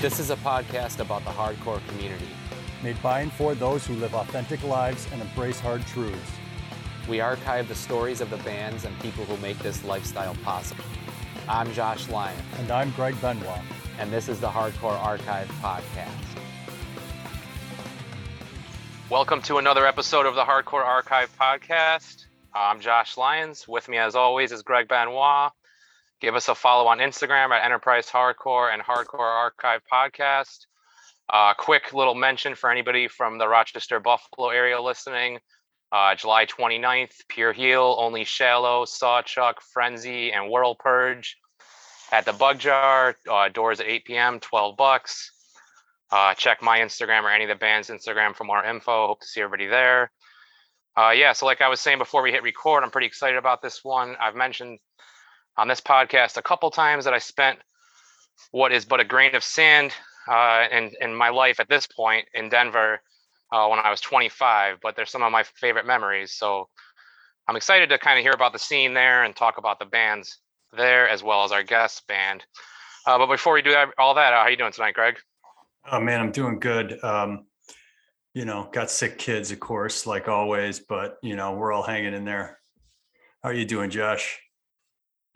This is a podcast about the hardcore community. Made by and for those who live authentic lives and embrace hard truths. We archive the stories of the bands and people who make this lifestyle possible. I'm Josh Lyon. And I'm Greg Benoit. And this is the Hardcore Archive Podcast. Welcome to another episode of the Hardcore Archive Podcast. I'm Josh Lyons. With me, as always, is Greg Benoit. Give us a follow on Instagram at Enterprise Hardcore and Hardcore Archive Podcast. Uh, quick little mention for anybody from the Rochester Buffalo area listening. Uh, July 29th, Pure Heel, Only Shallow, Sawchuck, Frenzy, and Whirl Purge at the Bug Jar. Uh, doors at 8 p.m., 12 bucks. Uh, check my Instagram or any of the band's Instagram for more info. Hope to see everybody there. Uh, yeah, so like I was saying before we hit record, I'm pretty excited about this one. I've mentioned on this podcast a couple times that I spent what is but a grain of sand uh, in in my life at this point in Denver uh, when I was 25. But they're some of my favorite memories, so I'm excited to kind of hear about the scene there and talk about the bands there as well as our guest band. Uh, but before we do that, all that, uh, how you doing tonight, Greg? Oh man, I'm doing good. Um, you know, got sick kids, of course, like always, but you know, we're all hanging in there. How are you doing, Josh?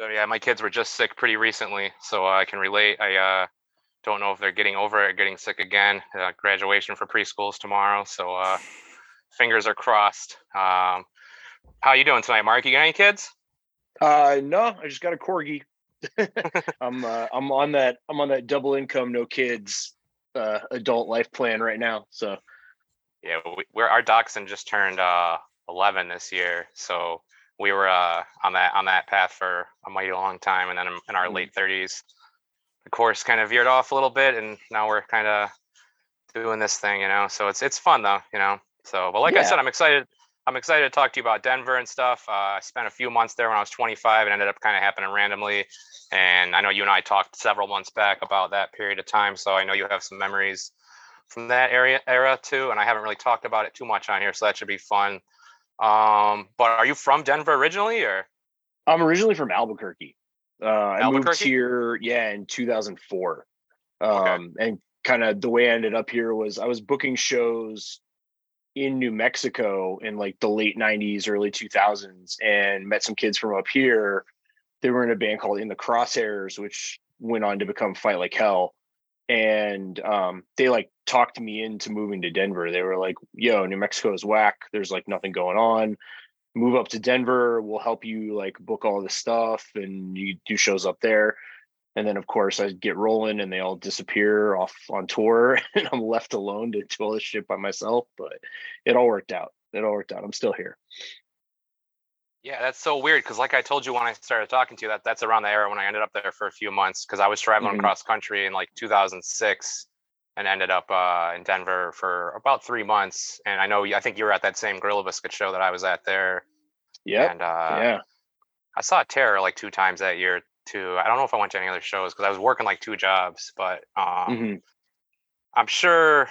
So yeah, my kids were just sick pretty recently, so uh, I can relate. I uh, don't know if they're getting over it or getting sick again. Uh, graduation for preschools tomorrow, so uh, fingers are crossed. Um, how you doing tonight, Mark? You got any kids? Uh, no, I just got a corgi. I'm uh, I'm on that I'm on that double income, no kids, uh, adult life plan right now. So yeah, we, we're our dachshund just turned uh 11 this year, so we were uh, on that on that path for a mighty long time, and then in our mm-hmm. late 30s, the course kind of veered off a little bit, and now we're kind of doing this thing, you know. So it's it's fun though, you know. So, but like yeah. I said, I'm excited. I'm excited to talk to you about Denver and stuff. Uh, I spent a few months there when I was 25. It ended up kind of happening randomly, and I know you and I talked several months back about that period of time. So I know you have some memories from that area era too, and I haven't really talked about it too much on here, so that should be fun. Um, but are you from Denver originally, or? I'm originally from Albuquerque. Uh, I Albuquerque? moved here, yeah, in 2004. Um, okay. and kind of the way I ended up here was I was booking shows in New Mexico in like the late 90s, early 2000s, and met some kids from up here. They were in a band called In the Crosshairs, which went on to become Fight Like Hell and um, they like talked me into moving to Denver. They were like, "Yo, New Mexico is whack. There's like nothing going on. Move up to Denver. We'll help you like book all this stuff, and you do shows up there." And then, of course, I get rolling, and they all disappear off on tour, and I'm left alone to do all this shit by myself. But it all worked out. It all worked out. I'm still here. Yeah, that's so weird because, like I told you when I started talking to you, that that's around the era when I ended up there for a few months because I was traveling mm-hmm. across country in like 2006 and ended up uh, in Denver for about three months. And I know I think you were at that same Gorilla Biscuit show that I was at there. Yeah. And uh, yeah, I saw Terror like two times that year too. I don't know if I went to any other shows because I was working like two jobs, but um, mm-hmm. I'm sure,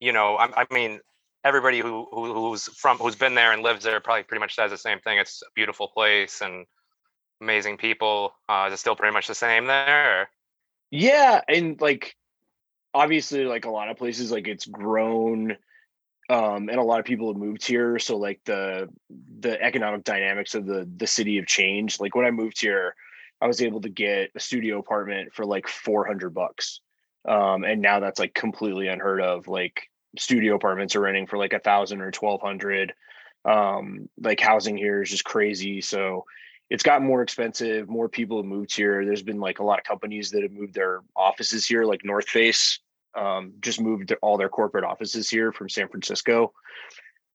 you know, I, I mean, everybody who, who who's from who's been there and lives there probably pretty much says the same thing. It's a beautiful place and amazing people. Uh, is it still pretty much the same there? Yeah, and like obviously, like a lot of places, like it's grown. Um, and a lot of people have moved here so like the the economic dynamics of the the city have changed like when i moved here i was able to get a studio apartment for like 400 bucks um, and now that's like completely unheard of like studio apartments are renting for like a thousand or twelve hundred. Um, like housing here is just crazy. So it's gotten more expensive. More people have moved here. There's been like a lot of companies that have moved their offices here, like North Face, um, just moved all their corporate offices here from San Francisco.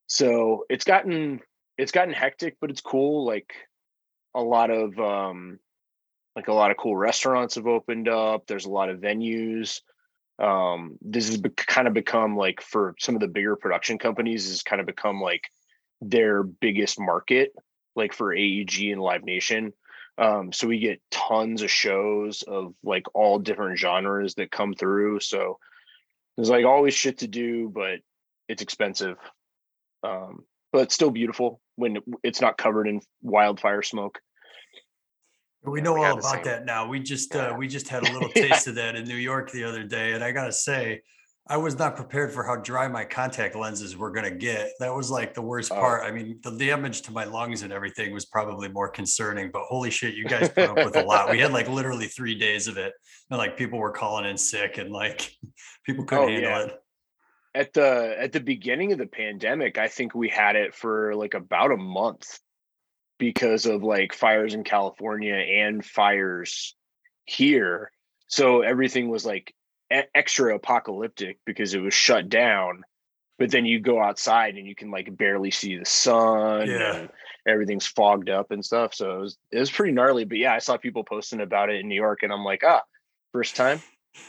So it's gotten it's gotten hectic, but it's cool. Like a lot of um, like a lot of cool restaurants have opened up. There's a lot of venues um this has be- kind of become like for some of the bigger production companies has kind of become like their biggest market like for AEG and Live Nation. Um so we get tons of shows of like all different genres that come through. So there's like always shit to do but it's expensive. Um but it's still beautiful when it's not covered in wildfire smoke We Yeah, know we all about same- that now. We just, Yeah. uh, we just had a little Yeah. taste of that in New York the other day. And I gotta say, I was not prepared for how dry my contact lenses were gonna get. That was like the worst Oh. part. I mean, the damage to my lungs and everything was probably more concerning, but holy shit, you guys put up with a lot. We had like literally three days of it. And like people were calling in sick and like people couldn't Oh, handle yeah. it. at the at the beginning of the pandemic i think we had it for like about a month because of like fires in california and fires here so everything was like extra apocalyptic because it was shut down but then you go outside and you can like barely see the sun Yeah. and everything's fogged up and stuff so it was it was pretty gnarly but yeah i saw people posting about it in new york and i'm like ah first time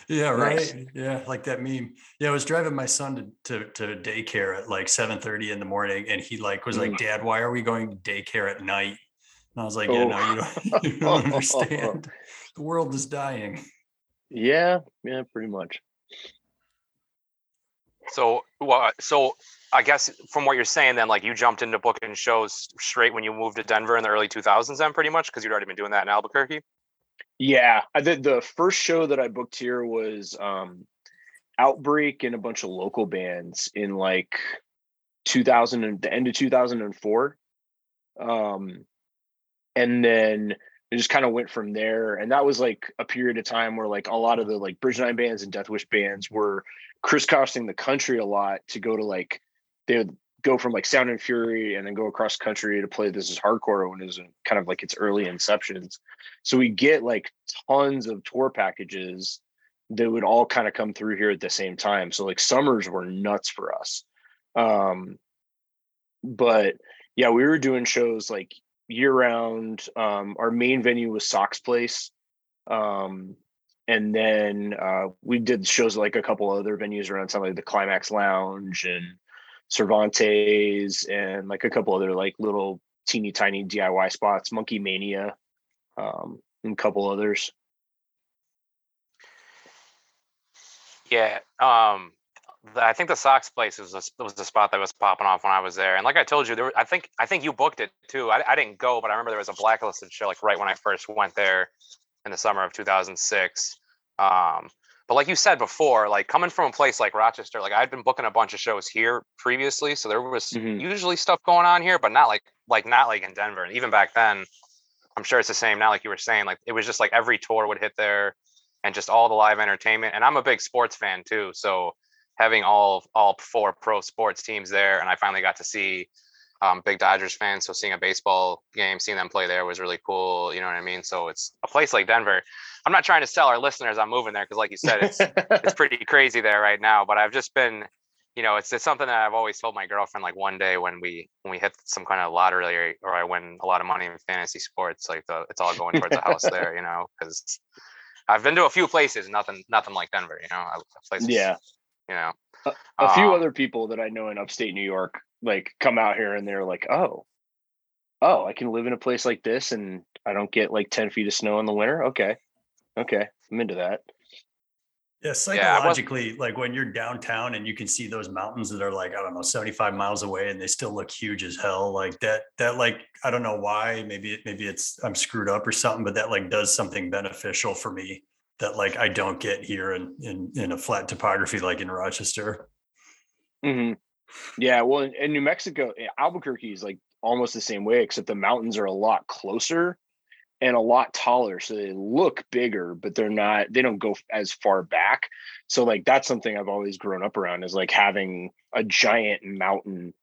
Yeah, right. Nice. Yeah, like that meme. Yeah, I was driving my son to, to, to daycare at like 7 30 in the morning, and he like was like, Mm. Dad, why are we going to daycare at night? And I was like, Yeah, Oh. no, you don't, you don't understand. The world is dying. yeah yeah pretty much So, well, so I guess from what you're saying, then, like you jumped into booking shows straight when you moved to Denver in the early 2000s, then pretty much because you'd already been doing that in Albuquerque. Yeah, did the first show that I booked here was um Outbreak and a bunch of local bands in like 2000 and the end of 2004. Um and then it just kind of went from there and that was like a period of time where like a lot of the like Bridge Nine bands and Death Wish bands were crisscrossing the country a lot to go to like they would go from like Sound and Fury and then go across country to play This Is Hardcore when it was kind of like its early inceptions. So we get like tons of tour packages that would all kind of come through here at the same time. So like summers were nuts for us. Um but yeah, we were doing shows like year round. Um our main venue was Sox Place. Um and then uh we did shows like a couple other venues around town, like the Climax Lounge and Cervantes and like a couple other like little teeny tiny DIY spots, Monkey Mania, um, and a couple others. Yeah. Um, I think the Sox place was a, was the spot that was popping off when I was there, and like I told you, there. were- I think I think you booked it too. I, I didn't go, but I remember there was a blacklisted show like right when I first went there in the summer of 2006. Um, but like you said before, like coming from a place like Rochester, like I'd been booking a bunch of shows here previously, so there was Mhm. usually stuff going on here, but not like like not like in Denver. And even back then, I'm sure it's the same now. Like you were saying, like it was just like every tour would hit there, and just all the live entertainment. And I'm a big sports fan too, so having all all four pro sports teams there, and I finally got to see um, big Dodgers fan. So seeing a baseball game, seeing them play there was really cool. You know what I mean? So it's a place like Denver. I'm not trying to sell our listeners I'm moving there because, like you said, it's it's pretty crazy there right now. But I've just been, you know, it's it's something that I've always told my girlfriend. Like one day when we when we hit some kind of lottery or, I win a lot of money in fantasy sports, like the it's all going towards the house there. You know, because I've been to a few places, nothing nothing like Denver. You know, places. yeah, You know, a few Um, other people that I know in upstate New York like come out here and they're like, oh, oh, I can live in a place like this and I don't get like ten feet of snow in the winter. Okay, okay, I'm into that. Yeah, Yeah, psychologically, like when you're downtown and you can see those mountains that are like, I don't know, 75 miles away and they still look huge as hell. Like that, that like, I don't know why, maybe, it maybe it's, I'm screwed up or something, but that like does something beneficial for me that like I don't get here in, in, in a flat topography like in Rochester. hmm Yeah, well, in, in New Mexico, eh, Albuquerque is like almost the same way, except the mountains are a lot closer and a lot taller, so they look bigger, but they're not. They don't go as far back. So, like, that's something I've always grown up around is like having a giant mountain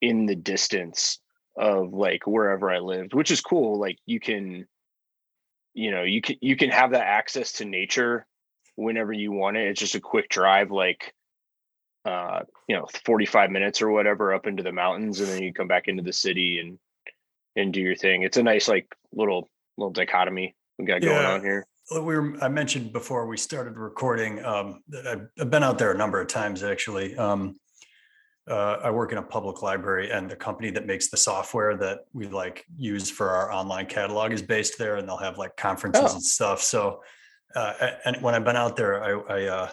in the distance of like wherever I lived, which is cool. Like, you can, you know, you can you can have that access to nature whenever you want it. It's just a quick drive, like uh you know 45 minutes or whatever up into the mountains and then you come back into the city and and do your thing it's a nice like little little dichotomy we got going on here We were, I mentioned before we started recording, um, that I've, I've been out there a number of times actually. Um, uh, I work in a public library and the company that makes the software that we like use for our online catalog is based there and they'll have like conferences Oh. and stuff. So, uh, and when I've been out there, I, I, uh,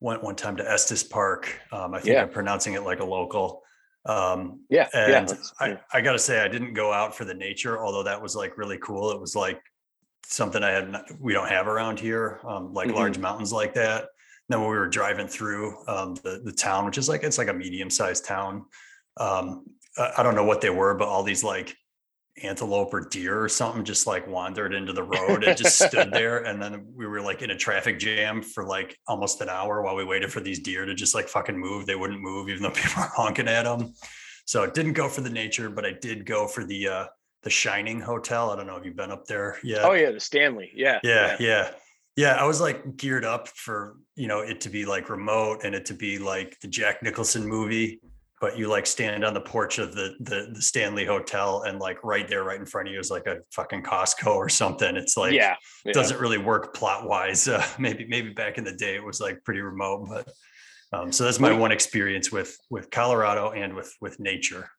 went one time to Estes Park. Um, I think Yeah. I'm pronouncing it like a local. Um, yeah yeah and that's- I, yeah. I gotta say, I didn't go out for the nature, although that was like really cool. It was like something I had not, we don't have around here, um, like Mhm. large mountains like that. And Then when we were driving through um, the the town, which is like it's like a medium sized town. Um, I, I don't know what they were, but all these like antelope or deer or something just like wandered into the road and just stood there. And then we were like in a traffic jam for like almost an hour while we waited for these deer to just like fucking move. They wouldn't move even though people were honking at them. So it didn't go for the nature, but I did go for the uh the Shining Hotel. I don't know if you've been up there yeah Oh yeah, the Stanley. Yeah. Yeah, yeah. Yeah, I was like geared up for, you know, it to be like remote and it to be like the Jack Nicholson movie, but you like stand on the porch of the the, the Stanley Hotel and like right there right in front of you is like a fucking Costco or something. It's like yeah. yeah. doesn't really work plot wise. Uh, maybe maybe back in the day it was like pretty remote, but um, so that's my one experience with with Colorado and with with nature.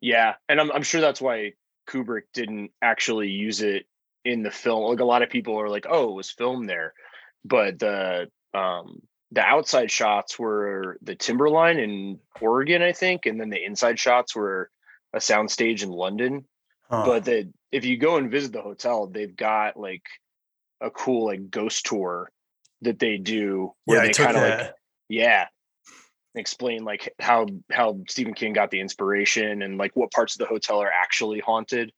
Yeah, and I'm I'm sure that's why Kubrick didn't actually use it in the film. Like a lot of people are like, "Oh, it was filmed there," but the um the outside shots were the Timberline in Oregon, I think, and then the inside shots were a soundstage in London. Huh. But the if you go and visit the hotel, they've got like a cool like ghost tour that they do where yeah, they kind of like yeah explain like how how stephen king got the inspiration and like what parts of the hotel are actually haunted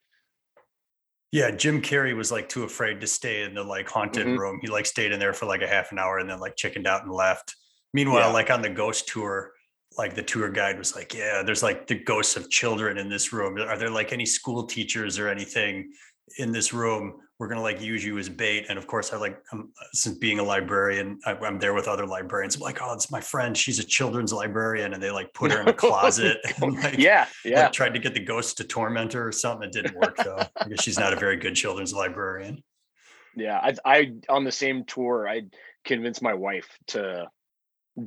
Yeah, Jim Carrey was like too afraid to stay in the like haunted Mhm. room. He like stayed in there for like a half an hour and then like chickened out and left. Meanwhile, Yeah. like on the ghost tour, like the tour guide was like, "Yeah, there's like the ghosts of children in this room. Are there like any school teachers or anything in this room? We're gonna like use you as bait." And of course, I like um, since being a librarian, I, I'm there with other librarians. I'm like, "Oh, it's my friend. She's a children's librarian," and they like put her in a closet and like yeah yeah like, tried to get the ghost to torment her or something. It didn't work though. I guess she's not a very good children's librarian. yeah i i on the same tour i convinced my wife to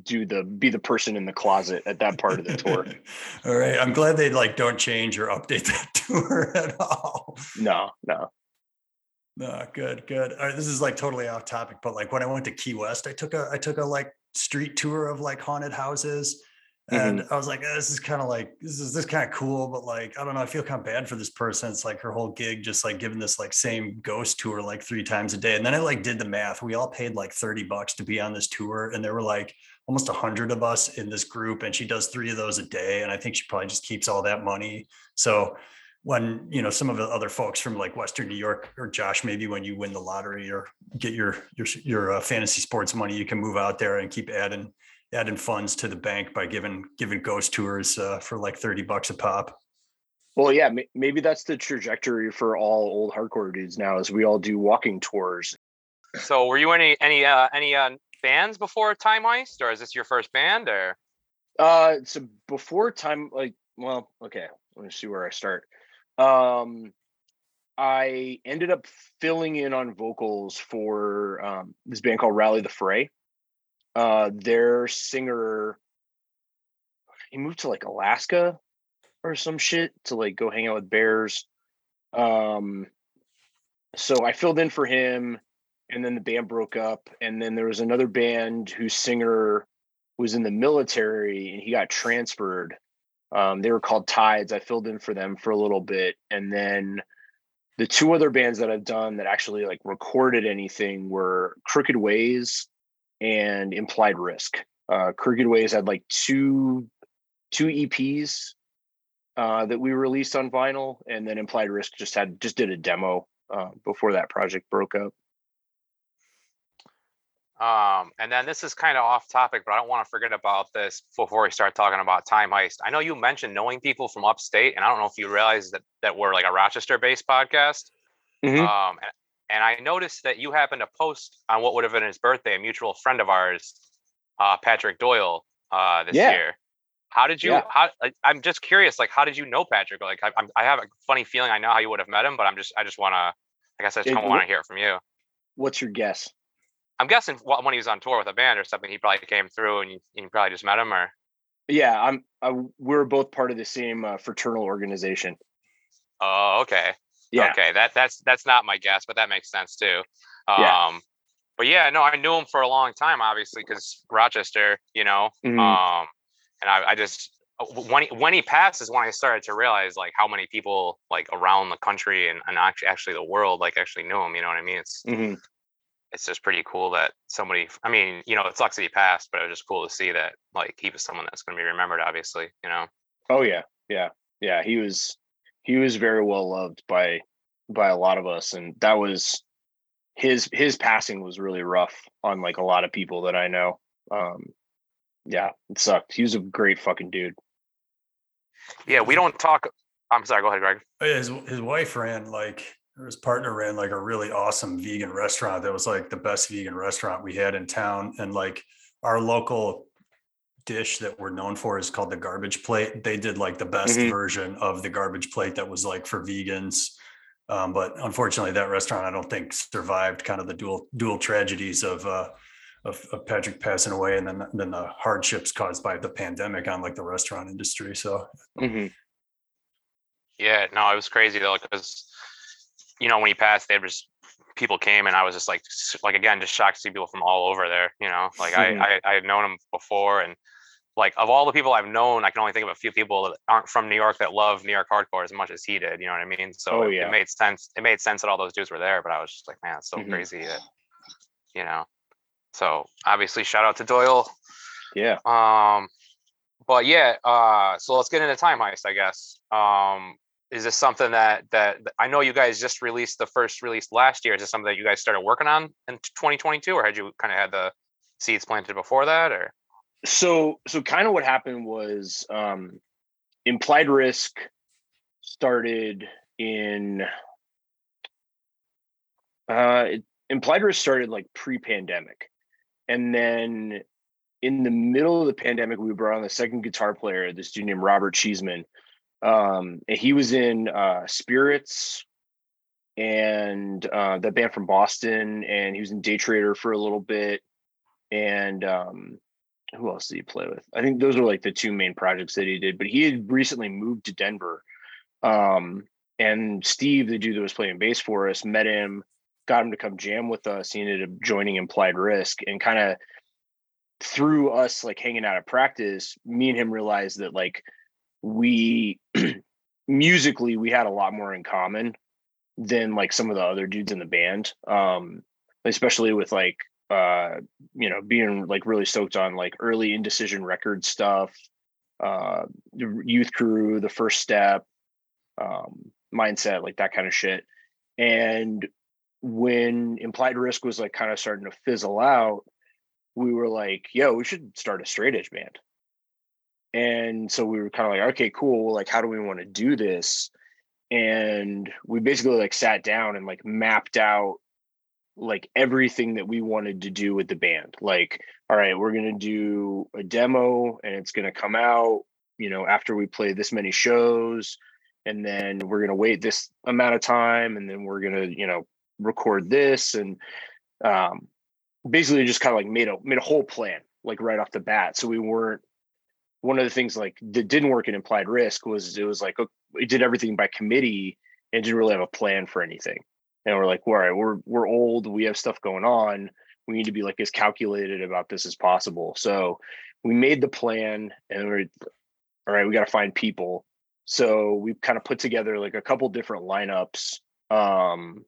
do the be the person in the closet at that part of the tour all right. I'm glad they like don't change or update that tour at all. no no No, good, good. All right, this is like totally off topic, but like when I went to Key West, I took a I took a like street tour of like haunted houses. And I was like, "Eh, this is kind of like this is this kind of cool, but like I don't know, I feel kind of bad for this person. It's like her whole gig just like giving this like same ghost tour like three times a day. And then I like did the math. We all paid like 30 bucks to be on this tour, and there were like almost a hundred of us in this group, and she does three of those a day. And I think she probably just keeps all that money. So when you know some of the other folks from like Western New York or Josh, maybe when you win the lottery or get your your your uh, fantasy sports money, you can move out there and keep adding adding funds to the bank by giving giving ghost tours uh, for like thirty bucks a pop. well yeah ma- maybe that's the trajectory for all old hardcore dudes now is we all do walking tours So, were you any any uh, any uh, bands before Time Heist, or is this your first band? Or Uh, so before time, like, well, okay, let me see where I start. Um, I ended up filling in on vocals for um, this band called Rally the Fray. Uh, their singer, he moved to like Alaska or some shit to like go hang out with bears. Um, so I filled in for him, and then the band broke up, and then there was another band whose singer was in the military and he got transferred. Um, they were called Tides. I filled in for them for a little bit, and then the two other bands that I've done that actually like recorded anything were Crooked Ways and Implied Risk. Uh, Crooked Ways had like two two EPs uh, that we released on vinyl, and then Implied Risk just had just did a demo uh, before that project broke up. Um, and then this is kind of off topic, but I don't want to forget about this before we start talking about Time Heist. I know you mentioned knowing people from upstate, and I don't know if you realize that that we're like a Rochester-based podcast. Mhm. Um, and, and I noticed that you happened to post on what would have been his birthday, a mutual friend of ours, uh, Patrick Doyle, uh, this Yeah. year. How did you? Yeah. How? I'm just curious. Like, how did you know Patrick? Like, I, I'm, I have a funny feeling I know how you would have met him, but I'm just, I just want to. I guess I just Yeah, kind of want to hear it from you. What's your guess? I'm guessing when he was on tour with a band or something, he probably came through and you, you probably just met him or. Yeah, I'm. I, we're both part of the same uh, fraternal organization. Oh, okay. Yeah, Okay. That that's that's not my guess, but that makes sense too. Um, Yeah. but yeah, no, I knew him for a long time, obviously, because Rochester, you know. Mhm. Um, and I, I just uh, when he, when he passed is when I started to realize like how many people like around the country and, and actually actually the world like actually knew him. You know what I mean? It's Mhm. It's just pretty cool that somebody. I mean, you know, it sucks that he passed, but it was just cool to see that like he was someone that's going to be remembered. Obviously, you know. Oh yeah, yeah, yeah. He was he was very well loved by by a lot of us, and that was his his passing was really rough on like a lot of people that I know. Um, yeah, it sucked. He was a great fucking dude. Yeah, we don't talk. I'm sorry. Go ahead, Greg. His his wife ran like or his partner ran like a really awesome vegan restaurant that was like the best vegan restaurant we had in town. And like our local dish that we're known for is called the garbage plate. They did like the best Mhm. version of the garbage plate that was like for vegans. Um, but unfortunately, that restaurant I don't think survived kind of the dual dual tragedies of uh, of, of Patrick passing away and then then the hardships caused by the pandemic on like the restaurant industry. So Mhm. Yeah, no, it was crazy though, because you know when he passed, there was people came and I was just like, like again, just shocked to see people from all over there. You know, like. I, I I had known him before, and like of all the people I've known, I can only think of a few people that aren't from New York that love New York hardcore as much as he did. You know what I mean? So Oh, it, yeah. it made sense. It made sense that all those dudes were there, but I was just like, man, it's so Mhm. crazy that you know. So obviously, shout out to Doyle. Yeah. Um, but yeah, uh, so let's get into time heist, I guess. Um, is this something that that I know you guys just released the first release last year? Is this something that you guys started working on in 2022, or had you kind of had the seeds planted before that, or? so so kind of what happened was um implied risk started in uh it, implied risk started like pre-pandemic and then in the middle of the pandemic we brought on the second guitar player this dude named robert cheeseman um he was in uh spirits and uh that band from boston and he was in day trader for a little bit and um who else did he play with? I think those are like the two main projects that he did, but he had recently moved to Denver. Um, and Steve, the dude that was playing bass for us, met him, got him to come jam with us. He ended up joining Implied Risk and kind of through us like hanging out at practice, me and him realized that like we musically we had a lot more in common than like some of the other dudes in the band. Um, especially with like uh you know being like really stoked on like early indecision record stuff uh youth crew the first step um mindset like that kind of shit and when implied risk was like kind of starting to fizzle out we were like yo we should start a straight edge band and so we were kind of like okay cool like how do we want to do this and we basically like sat down and like mapped out like everything that we wanted to do with the band. Like, all right, we're going to do a demo and it's going to come out, you know, after we play this many shows. And then we're going to wait this amount of time. And then we're going to, you know, record this. And um, basically just kind of like made a, made a whole plan, like right off the bat. So we weren't, one of the things like that didn't work in implied risk was it was like, we did everything by committee and didn't really have a plan for anything and we're like, all right, we're we're old, we have stuff going on. We need to be like as calculated about this as possible. So we made the plan and we're all right, we got to find people. So we kind of put together like a couple different lineups. Um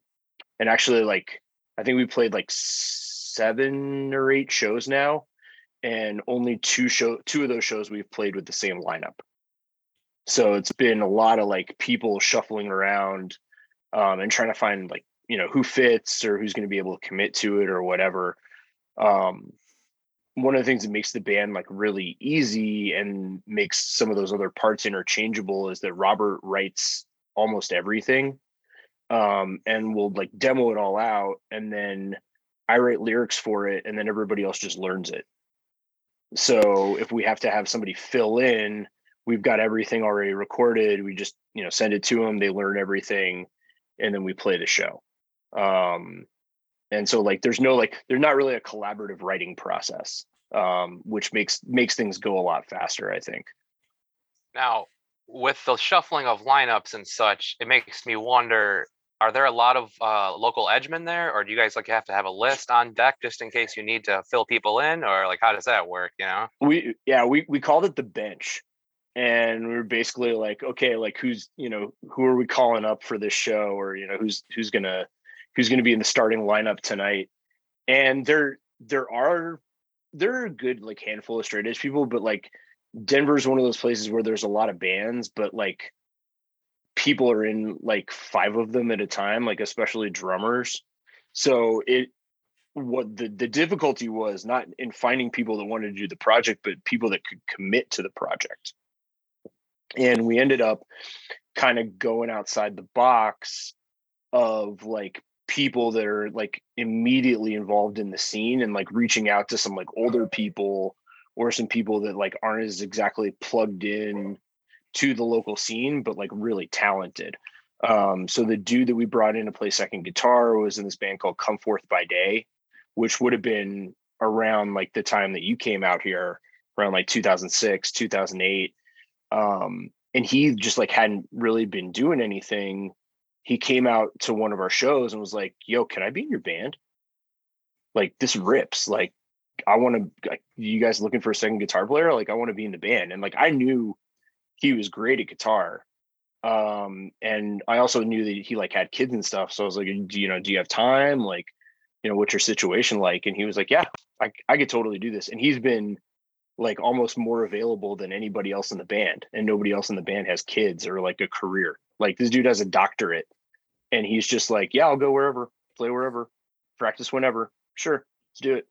and actually like I think we played like seven or eight shows now. And only two show two of those shows we've played with the same lineup. So it's been a lot of like people shuffling around um, and trying to find like you know who fits or who's going to be able to commit to it or whatever um one of the things that makes the band like really easy and makes some of those other parts interchangeable is that robert writes almost everything um and we'll like demo it all out and then i write lyrics for it and then everybody else just learns it so if we have to have somebody fill in we've got everything already recorded we just you know send it to them they learn everything and then we play the show. Um and so like there's no like there's not really a collaborative writing process um which makes makes things go a lot faster i think. Now, with the shuffling of lineups and such, it makes me wonder: Are there a lot of uh, local edgemen there, or do you guys like have to have a list on deck just in case you need to fill people in, or like how does that work? You know? we yeah we we called it the bench and we were basically like, okay, like who's you know who are we calling up for this show, or you know who's who's gonna who's gonna be in the starting lineup tonight? And there there are there are a good like handful of straight edge people, but like Denver's one of those places where there's a lot of bands, but like people are in like five of them at a time, like especially drummers. So it what the the difficulty was not in finding people that wanted to do the project, but people that could commit to the project. And we ended up kind of going outside the box of like people that are like immediately involved in the scene and like reaching out to some like older people or some people that like aren't as exactly plugged in to the local scene but like really talented um so the dude that we brought in to play second guitar was in this band called come forth by day which would have been around like the time that you came out here around like 2006 2008 um and he just like hadn't really been doing anything he came out to one of our shows and was like, "Yo, can I be in your band? Like this rips. Like I want to. You guys looking for a second guitar player? Like I want to be in the band." And like I knew he was great at guitar, um, and I also knew that he like had kids and stuff. So I was like, "Do you know? Do you have time? Like, you know, what's your situation like?" And he was like, "Yeah, I I could totally do this." And he's been like almost more available than anybody else in the band and nobody else in the band has kids or like a career like this dude has a doctorate and he's just like, yeah, I'll go wherever, play wherever, practice whenever. Sure, let's do it.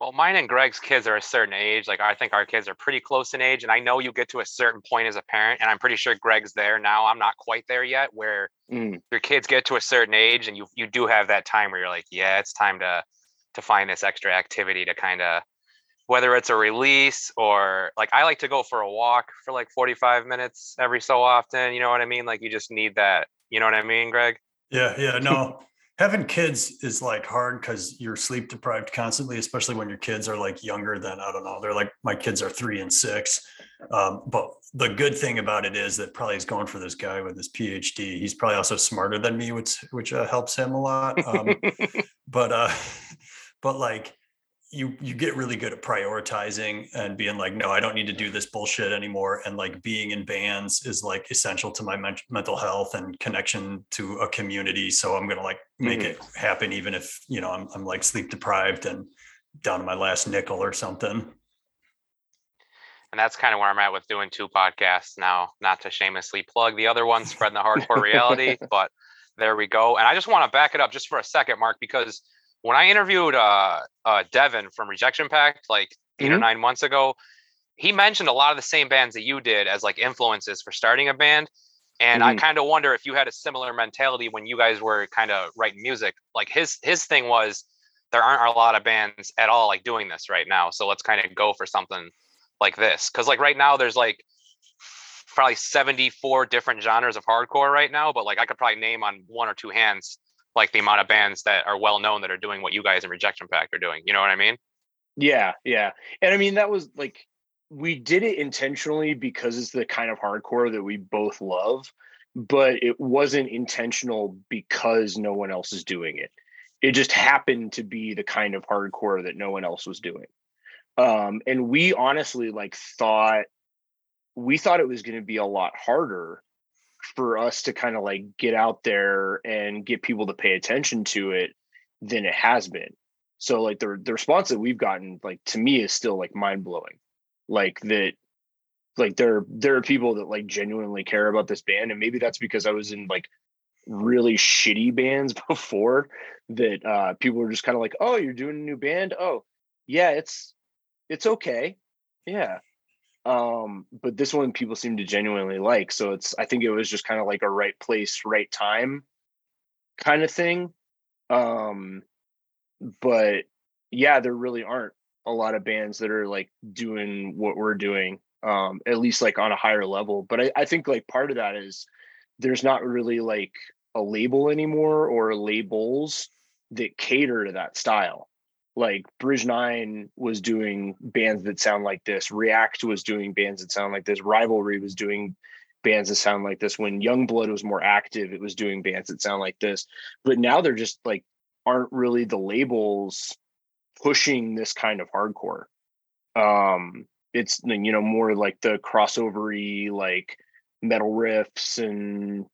Well, mine and Greg's kids are a certain age. Like I think our kids are pretty close in age, and I know you get to a certain point as a parent, and I'm pretty sure Greg's there now. I'm not quite there yet, where mm. your kids get to a certain age, and you you do have that time where you're like, yeah, it's time to to find this extra activity to kind of whether it's a release or like I like to go for a walk for like 45 minutes every so often. You know what I mean? Like you just need that you know what I mean, Greg? Yeah, yeah. No, having kids is like hard because you're sleep deprived constantly, especially when your kids are like younger than I don't know. They're like my kids are three and six. Um, but the good thing about it is that probably he's going for this guy with his PhD. He's probably also smarter than me, which which uh, helps him a lot. Um, but uh, but like you you get really good at prioritizing and being like no i don't need to do this bullshit anymore and like being in bands is like essential to my men- mental health and connection to a community so i'm gonna like make mm-hmm. it happen even if you know I'm, I'm like sleep deprived and down to my last nickel or something and that's kind of where i'm at with doing two podcasts now not to shamelessly plug the other one spreading the hardcore reality but there we go and i just want to back it up just for a second mark because when I interviewed uh, uh, Devin from Rejection Pact like 8 mm-hmm. or nine months ago, he mentioned a lot of the same bands that you did as like influences for starting a band. And mm-hmm. I kind of wonder if you had a similar mentality when you guys were kind of writing music. Like his his thing was there aren't a lot of bands at all like doing this right now. So let's kind of go for something like this. Cause like right now there's like probably 74 different genres of hardcore right now, but like I could probably name on one or two hands like the amount of bands that are well known that are doing what you guys in Rejection Pact are doing. You know what I mean? Yeah, yeah. And I mean that was like we did it intentionally because it's the kind of hardcore that we both love, but it wasn't intentional because no one else is doing it. It just happened to be the kind of hardcore that no one else was doing. Um, and we honestly like thought we thought it was going to be a lot harder for us to kind of like get out there and get people to pay attention to it than it has been. So like the the response that we've gotten like to me is still like mind blowing. Like that like there there are people that like genuinely care about this band and maybe that's because I was in like really shitty bands before that uh people were just kind of like, "Oh, you're doing a new band? Oh, yeah, it's it's okay." Yeah um but this one people seem to genuinely like so it's i think it was just kind of like a right place right time kind of thing. Um but yeah there really aren't a lot of bands that are like doing what we're doing um at least like on a higher level. But i, I think like part of that is there's not really like a label anymore or labels that cater to that style like Bridge Nine was doing bands that sound like this. React was doing bands that sound like this. Rivalry was doing bands that sound like this. When Youngblood was more active, it was doing bands that sound like this. But now they're just like aren't really the labels pushing this kind of hardcore. Um, it's you know more like the crossovery like metal riffs and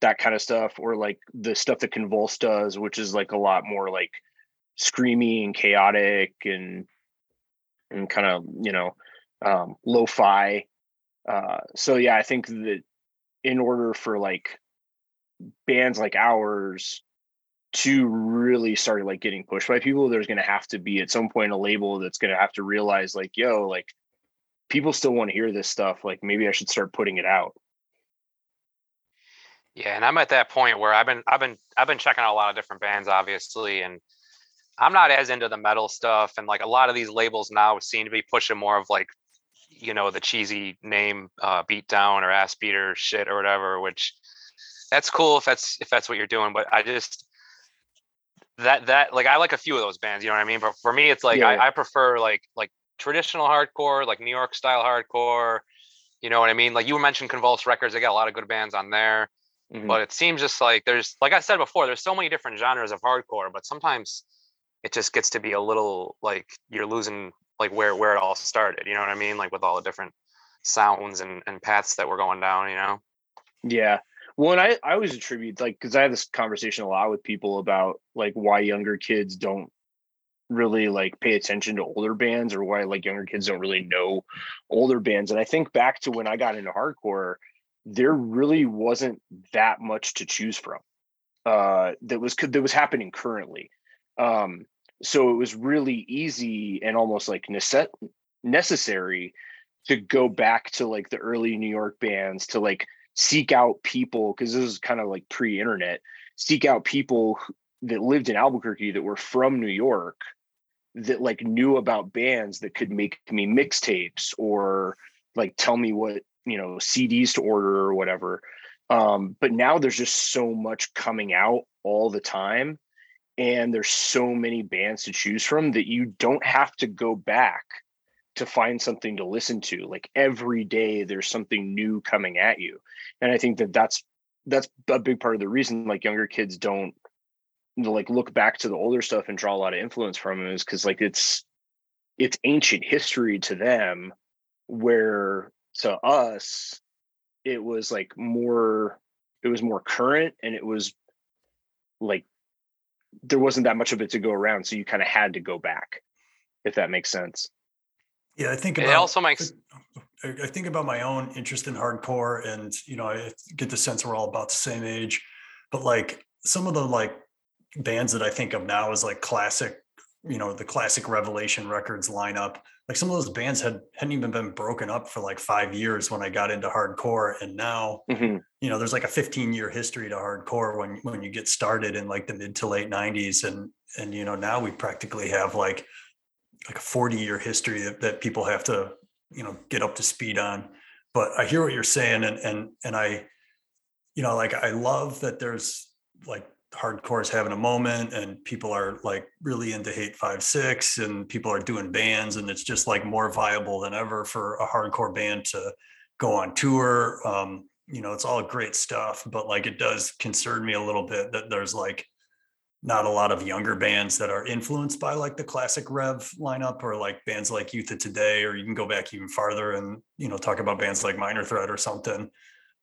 that kind of stuff or like the stuff that convulse does which is like a lot more like screamy and chaotic and and kind of you know um lo-fi. Uh so yeah i think that in order for like bands like ours to really start like getting pushed by people there's going to have to be at some point a label that's going to have to realize like yo like people still want to hear this stuff like maybe i should start putting it out. Yeah and i'm at that point where i've been i've been i've been checking out a lot of different bands obviously and i'm not as into the metal stuff and like a lot of these labels now seem to be pushing more of like you know the cheesy name uh beat down or ass beater shit or whatever which that's cool if that's if that's what you're doing but i just that that like i like a few of those bands you know what i mean but for me it's like yeah. I, I prefer like like traditional hardcore like new york style hardcore you know what i mean like you mentioned convulse records they got a lot of good bands on there mm-hmm. but it seems just like there's like i said before there's so many different genres of hardcore but sometimes it just gets to be a little like you're losing like where where it all started you know what i mean? Like with all the different sounds and, and paths that were going down you know? Yeah. Well and i i always attribute like because i have this conversation a lot with people about like why younger kids don't really like pay attention to older bands or why like younger kids don't really know older bands and i think back to when i got into hardcore there really wasn't that much to choose from uh that was that was happening currently um so it was really easy and almost like necess- necessary to go back to like the early New York bands to like seek out people because this is kind of like pre-internet seek out people that lived in Albuquerque that were from New York that like knew about bands that could make me mixtapes or like tell me what you know CDs to order or whatever. Um but now there's just so much coming out all the time and there's so many bands to choose from that you don't have to go back to find something to listen to. Like every day there's something new coming at you. And i think that that's that's a big part of the reason like younger kids don't like look back to the older stuff and draw a lot of influence from it is because like it's it's ancient history to them where to us it was like more it was more current and it was like there wasn't that much of it to go around so you kind of had to go back if that makes sense. Yeah i think about, it also makes oh, oh, i think about my own interest in hardcore and you know i get the sense we're all about the same age but like some of the like bands that i think of now as like classic you know the classic revelation records lineup like some of those bands had hadn't even been broken up for like five years when i got into hardcore and now mm-hmm. you know there's like a 15 year history to hardcore when when you get started in like the mid to late 90s and and you know now we practically have like like a 40 year history that, that people have to you know get up to speed on but i hear what you're saying and and and i you know like i love that there's like hardcore is having a moment and people are like really into hate five six and people are doing bands and it's just like more viable than ever for a hardcore band to go on tour. Um, you know it's all great stuff but like it does concern me a little bit that there's like not a lot of younger bands that are influenced by like the classic rev lineup or like bands like youth of today or you can go back even farther and you know talk about bands like minor threat or something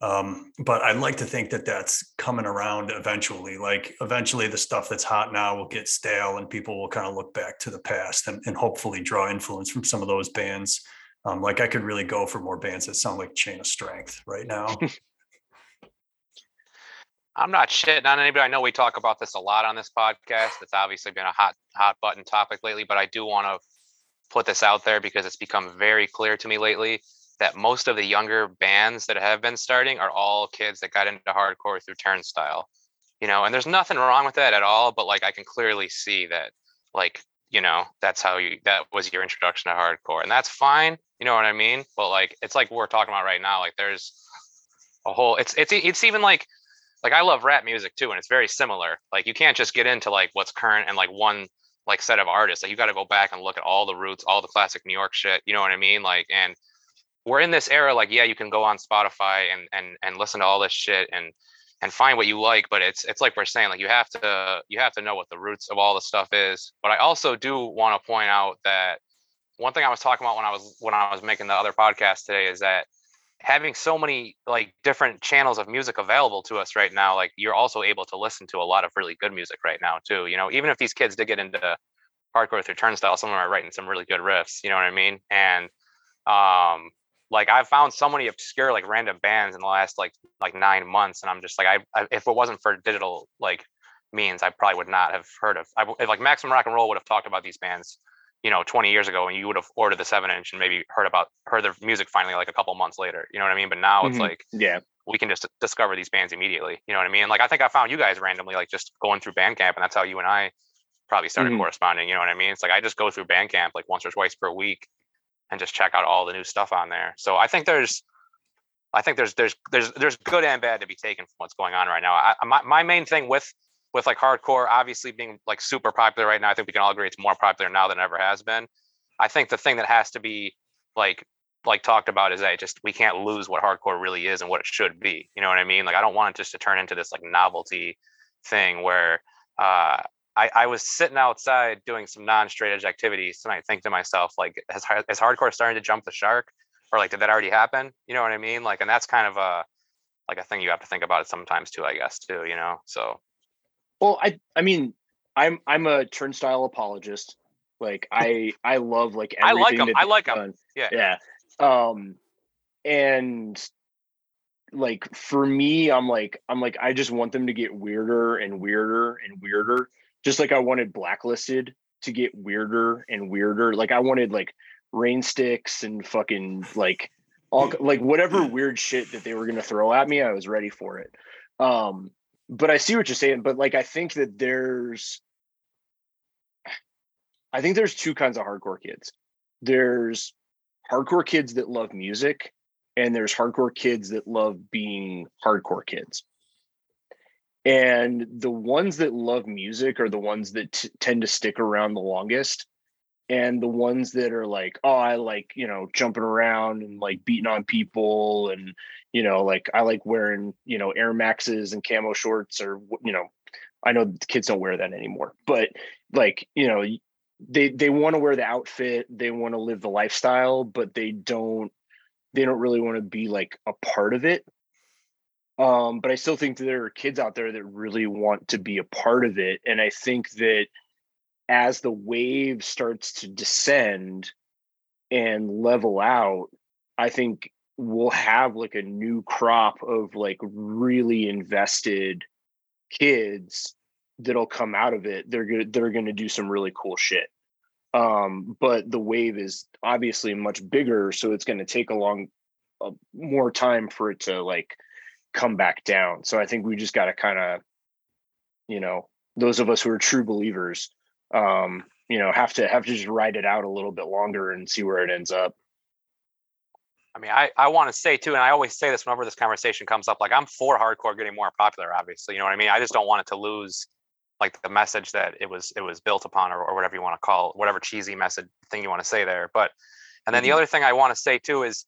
um, but I'd like to think that that's coming around eventually. Like eventually, the stuff that's hot now will get stale, and people will kind of look back to the past and, and hopefully draw influence from some of those bands. Um, like I could really go for more bands that sound like Chain of Strength right now. I'm not shitting on anybody. I know we talk about this a lot on this podcast. It's obviously been a hot, hot button topic lately, but I do want to put this out there because it's become very clear to me lately that most of the younger bands that have been starting are all kids that got into hardcore through Turnstile. You know, and there's nothing wrong with that at all, but like I can clearly see that like, you know, that's how you that was your introduction to hardcore. And that's fine, you know what I mean? But like it's like we're talking about right now, like there's a whole it's it's it's even like like I love rap music too, and it's very similar. Like you can't just get into like what's current and like one like set of artists. Like you got to go back and look at all the roots, all the classic New York shit. You know what I mean? Like and we're in this era like yeah you can go on spotify and and and listen to all this shit and and find what you like but it's it's like we're saying like you have to you have to know what the roots of all the stuff is but i also do want to point out that one thing I was talking about when I was when I was making the other podcast today is that having so many like different channels of music available to us right now, like you're also able to listen to a lot of really good music right now too. You know, even if these kids did get into hardcore through Turnstile, some of them are writing some really good riffs. You know what I mean? And um, like I've found so many obscure like random bands in the last like like nine months, and I'm just like I, I if it wasn't for digital like means, I probably would not have heard of. I, if like Maximum Rock and Roll would have talked about these bands you know 20 years ago and you would have ordered the seven inch and maybe heard about heard their music finally like a couple months later you know what i mean but now it's Mhm. like Yeah. we can just discover these bands immediately you know what i mean like i think i found you guys randomly like just going through bandcamp and that's how you and i probably started Mhm. corresponding you know what i mean it's like i just go through bandcamp like once or twice per week and just check out all the new stuff on there. So i think there's i think there's there's there's there's good and bad to be taken from what's going on right now. I, my, my main thing with with like hardcore obviously being like super popular right now i think we can all agree it's more popular now than ever has been. I think the thing that has to be like like talked about is that just we can't lose what hardcore really is and what it should be. You know what i mean? Like i don't want it just to turn into this like novelty thing where uh I, I was sitting outside doing some non-straight edge activities and I think to myself like has, is hardcore starting to jump the shark or like did that already happen you know what I mean like and that's kind of a like a thing you have to think about it sometimes too I guess too you know so Well, I I mean, I'm I'm a turnstile apologist. Like I I love like I like everything 'em. that I like 'em. Yeah. Yeah. Um and like for me, I'm like I'm like I just want them to get weirder and weirder and weirder. Just like I wanted blacklisted to get weirder and weirder. Like I wanted like rain sticks and fucking like all like whatever weird shit that they were gonna throw at me, I was ready for it. Um but I see what you're saying. But like, I think that there's, I think there's two kinds of hardcore kids. There's hardcore kids that love music, and there's hardcore kids that love being hardcore kids. And the ones that love music are the ones that t- tend to stick around the longest. And the ones that are like, oh, I like, you know, jumping around and like beating on people and you know like i like wearing you know air maxes and camo shorts or you know i know kids don't wear that anymore but like you know they they want to wear the outfit they want to live the lifestyle but they don't they don't really want to be like a part of it um but i still think there are kids out there that really want to be a part of it and i think that as the wave starts to descend and level out i think we'll have like a new crop of like really invested kids that'll come out of it. They're good they're to do some really cool shit. Um but the wave is obviously much bigger so it's to take a long uh, more time for it to like come back down so i think we just got to kind of you know those of us who are true believers um you know have to have to just ride it out a little bit longer and see where it ends up I mean, I, I want to say too, and I always say this whenever this conversation comes up, like I'm for hardcore getting more popular, obviously. You know what I mean? I just don't want it to lose like the message that it was it was built upon or, or whatever you want to call whatever cheesy message thing you want to say there. But and then Mhm. the other thing I want to say too is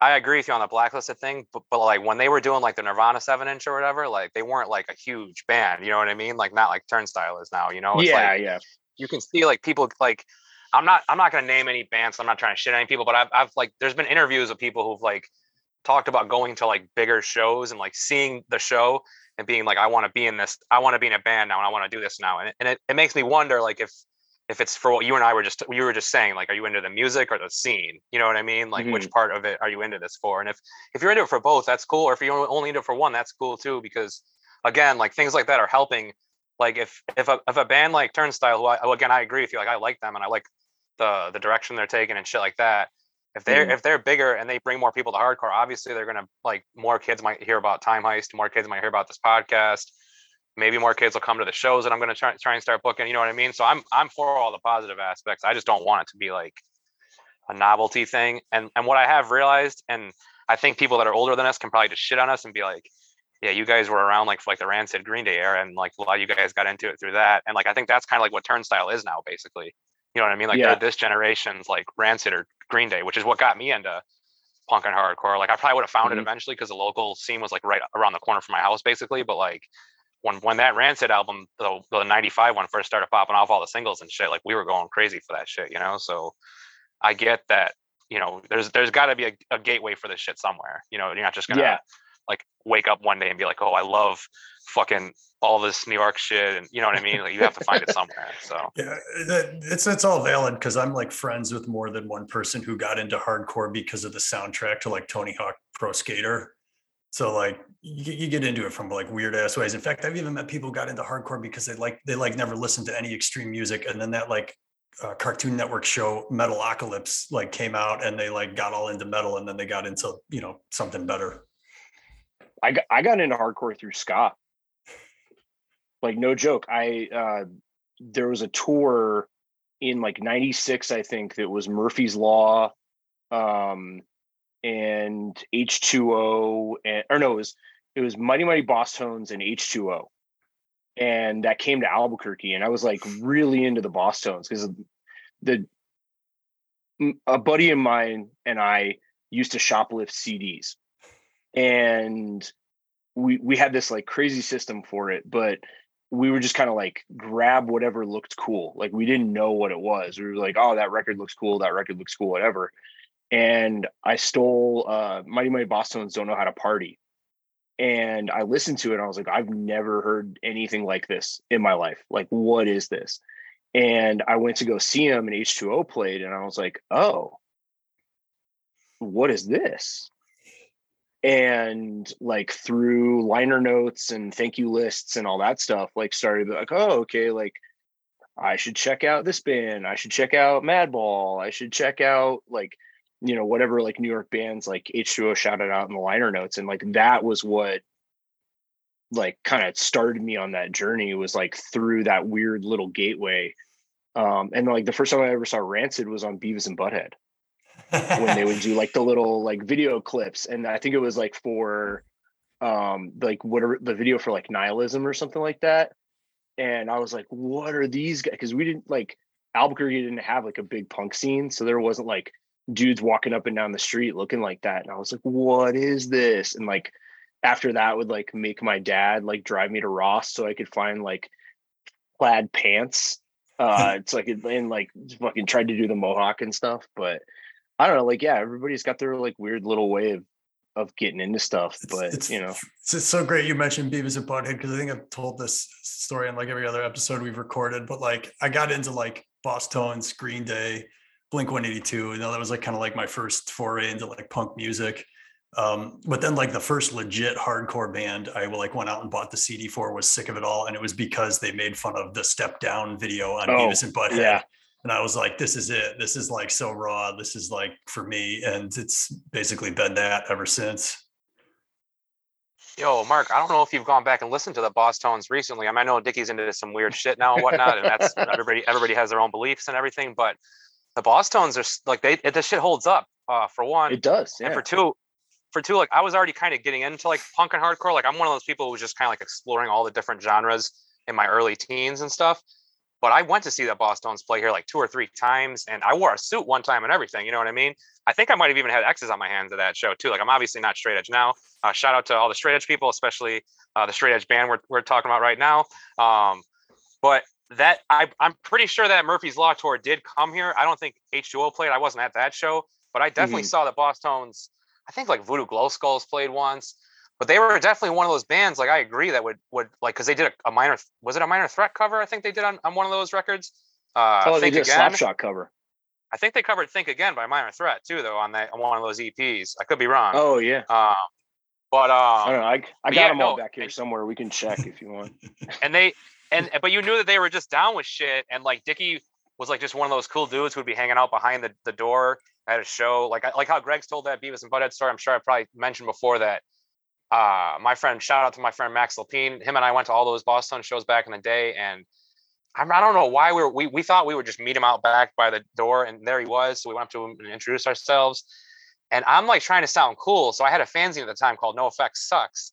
I agree with you on the blacklisted thing, but, but like when they were doing like the Nirvana seven inch or whatever, like they weren't like a huge band, you know what I mean? Like not like Turnstile is now, you know? It's yeah like, yeah you can see like people like I'm not I'm not gonna name any bands. I'm not trying to shit any people, but I've I've like there's been interviews of people who've like talked about going to like bigger shows and like seeing the show and being like I want to be in this I want to be in a band now and I want to do this now and it, and it, it makes me wonder like if if it's for what you and I were just you were just saying like are you into the music or the scene? You know what I mean? Like which part of it are you into this for? And if if you're into it for both that's cool or if you're only into it for one that's cool too because again like things like that are helping. Like if if a, if a band like Turnstile who I who again I agree with you like I like them and I like the the direction they're taking and shit like that. If they're Mhm. if they're bigger and they bring more people to hardcore obviously they're gonna like more kids might hear about time heist more kids might hear about this podcast maybe more kids will come to the shows that i'm gonna try, try and start booking you know what i mean so i'm i'm for all the positive aspects i just don't want it to be like a novelty thing and and what i have realized and i think people that are older than us can probably just shit on us and be like yeah you guys were around like for like the rancid green day era and like a lot of you guys got into it through that and like i think that's kind of like what turnstile is now basically you know what I mean? Like Yeah. they're this generation's like Rancid or Green Day, which is what got me into punk and hardcore. Like I probably would have found Mhm. it eventually because the local scene was like right around the corner from my house, basically. But like when when that Rancid album, the the '95 one first started popping off all the singles and shit, like we were going crazy for that shit, you know. So I get that you know there's there's got to be a, a, gateway for this shit somewhere. You know, you're not just gonna yeah. like wake up one day and be like, oh, I love fucking all this New York shit, and you know what I mean. Like you have to find it somewhere. So yeah, it's it's all valid because I'm like friends with more than one person who got into hardcore because of the soundtrack to like Tony Hawk Pro Skater. So like you, you get into it from like weird ass ways. In fact, I've even met people got into hardcore because they like they like never listened to any extreme music, and then that like uh, Cartoon Network show Metalocalypse like came out, and they like got all into metal, and then they got into you know something better. I got I got into hardcore through Scott. Like no joke, I uh there was a tour in like 96 i think that was murphy's law um and H2O and or no, it was it was Mighty Mighty Bosstones and H2O. And that came to Albuquerque. And I was like really into the Bosstones because the a buddy of mine and I used to shoplift CDs. And we we had this like crazy system for it, but we were just kind of like grab whatever looked cool. Like we didn't know what it was. We were like, oh, that record looks cool, that record looks cool, whatever and I stole uh, Mighty Mighty Bosstones Don't Know How to Party. And I listened to it and I was like, I've never heard anything like this in my life. Like, what is this? And I went to go see him and H2O played, and I was like, oh, what is this? And like through liner notes and thank you lists and all that stuff, like started like, oh, okay, like I should check out this band. I should check out Madball. I should check out like you know whatever like new york bands like h2o shouted out in the liner notes and like that was what like kind of started me on that journey was like through that weird little gateway. Um and like the first time i ever saw rancid was on beavis and butthead when they would do like the little like video clips and i think it was like for um like whatever the video for like nihilism or something like that. And i was like what are these guys because we didn't like albuquerque didn't have like a big punk scene so there wasn't like dudes walking up and down the street looking like that and i was like what is this? And like after that would like make my dad like drive me to ross so i could find like plaid pants uh it's like and like fucking tried to do the mohawk and stuff but i don't know like yeah everybody's got their like weird little way of of getting into stuff but it's, it's, you know. it's so great you mentioned beavis and butthead because i think i've told this story in like every other episode we've recorded but like i got into like Bosstones green day Blink 182. You know, that was like kind of like my first foray into like punk music. Um, but then like the first legit hardcore band I like went out and bought the CD for was Sick of It All. And it was because they made fun of the step down video on oh, Beavis and Butthead. Yeah. And I was like, this is it. This is like so raw. This is like for me. And it's basically been that ever since. Yo, Mark, I don't know if you've gone back and listened to the Bosstones recently. I mean, I know Dicky's into some weird shit now and whatnot, and that's everybody everybody has their own beliefs and everything. But the Bosstones are like they the shit holds up. Uh, for one, it does, yeah. and for two, for two, like I was already kind of getting into like punk and hardcore. Like I'm one of those people who was just kind of like exploring all the different genres in my early teens and stuff. But I went to see the Bosstones play here like two or three times, and I wore a suit one time and everything. You know what I mean? I think I might have even had X's on my hands at that show too. Like I'm obviously not straight edge now. Uh, shout out to all the straight edge people, especially uh, the straight edge band we're we're talking about right now. Um, but that I, I'm pretty sure that Murphy's Law tour did come here. I don't think H2O played. I wasn't at that show, but I definitely mm-hmm. saw the Bosstones. I think like Voodoo Glow Skulls played once, but they were definitely one of those bands. Like I agree that would would like because they did a, a, minor was it a minor threat cover? I think they did on, on one of those records. Uh, oh, they did a Slapshot cover. I think they covered "Think Again" by Minor Threat too, though on that on one of those EPs. I could be wrong. Oh yeah. Um, but um, I don't know. I, I got yeah, them all no, back here somewhere. We can check if you want. And they and but you knew that they were just down with shit and like Dicky was like just one of those cool dudes who would be hanging out behind the, the door at a show. Like like how Greg's told that Beavis and Butthead story I'm sure I probably mentioned before that uh my friend shout out to my friend Max Lapine him and I went to all those Boston shows back in the day and I'm, I don't know why we were we, we thought we would just meet him out back by the door and there he was so we went up to him and introduced ourselves. And I'm like trying to sound cool so I had a fanzine at the time called NOFX Sucks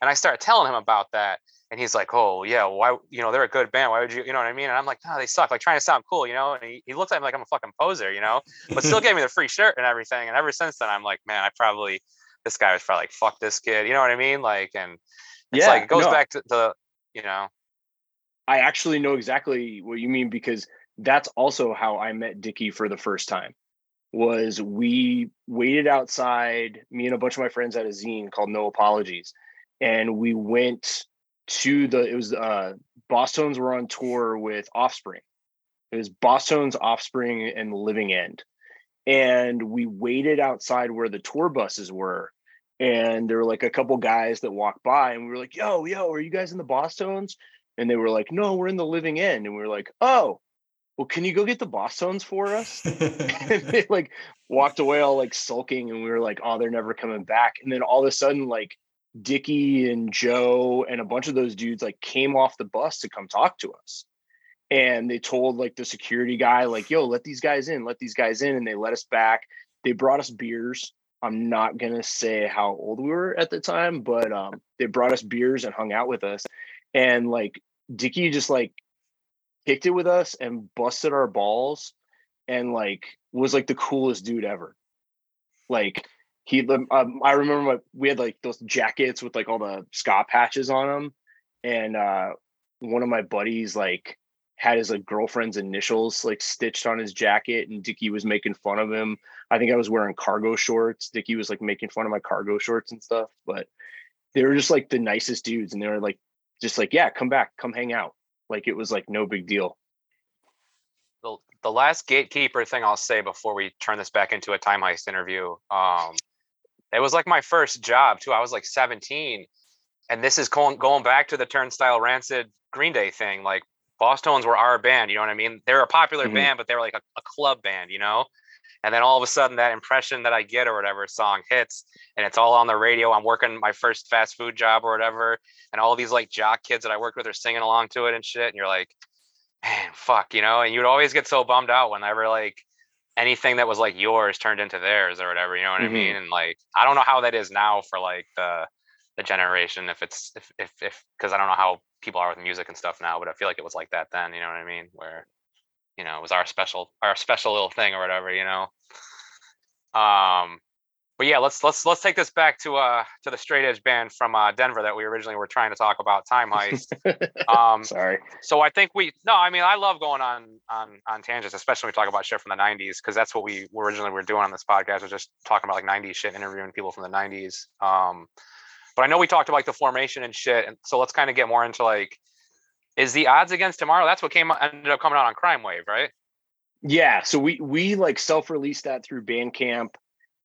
and I started telling him about that and he's like, "Oh yeah, why? You know, they're a good band. Why would you? You know what I mean?" And I'm like, "No, they suck." Like trying to sound cool, you know. And he, he looks at me like I'm a fucking poser, you know, but still gave me the free shirt and everything. And ever since then, I'm like, man, I probably this guy was probably like, "Fuck this kid," you know what I mean? Like, and it's yeah, like it goes no, back to the, you know. I actually know exactly what you mean because that's also how I met Dicky for the first time. was we waited outside, me and a bunch of my friends at a zine called No Apologies. And we went to the, it was, uh, Bosstones were on tour with Offspring. It was Bosstones Offspring, and Living End. And we waited outside where the tour buses were. And there were like a couple guys that walked by, and we were like, yo, yo, are you guys in the Bosstones? And they were like, no, we're in the Living End. And we were like, oh, well, can you go get the Bosstones for us? and they like walked away all like sulking, and we were like, oh, they're never coming back. And then all of a sudden, like Dicky and Joe and a bunch of those dudes like came off the bus to come talk to us. And they told like the security guy, like, yo, let these guys in, let these guys in. And they let us back. They brought us beers. I'm not gonna say how old we were at the time, but um, they brought us beers and hung out with us. And like Dicky just like kicked it with us and busted our balls and like was like the coolest dude ever. Like he, um, I remember my, we had like those jackets with like all the ska patches on them, and uh, one of my buddies like had his like girlfriend's initials like stitched on his jacket, and Dicky was making fun of him. I think I was wearing cargo shorts. Dicky was like making fun of my cargo shorts and stuff, but they were just like the nicest dudes, and they were like just like, yeah, come back, come hang out. Like it was like no big deal. The, the last gatekeeper thing I'll say before we turn this back into a time heist interview. Um, it was like my first job too. I was like 17, and this is going going back to the Turnstile Rancid Green Day thing. Like Bosstones were our band, you know what I mean? They're a popular mm-hmm. band, but they were like a, a club band, you know. And then all of a sudden, that impression that I get or whatever song hits, and it's all on the radio. I'm working my first fast food job or whatever, and all these like jock kids that I worked with are singing along to it and shit. And you're like, man, fuck, you know. And you'd always get so bummed out whenever like anything that was like yours turned into theirs or whatever. You know what mm-hmm. I mean? And like, I don't know how that is now for like the the generation. If it's if if if because I don't know how people are with music and stuff now, but I feel like it was like that then. You know what I mean? Where you know, it was our special our special little thing or whatever, you know. Um but yeah, let's let's let's take this back to uh to the straight edge band from uh Denver that we originally were trying to talk about, Time Heist. Um sorry. So I think we no, I mean I love going on on on tangents, especially when we talk about shit from the nineties, because that's what we originally were doing on this podcast, was just talking about like nineties shit, interviewing people from the nineties. Um but I know we talked about like the formation and shit, and so let's kind of get more into like is the odds against tomorrow? That's what came ended up coming out on Crimewave, right? Yeah. So we we like self-released that through Bandcamp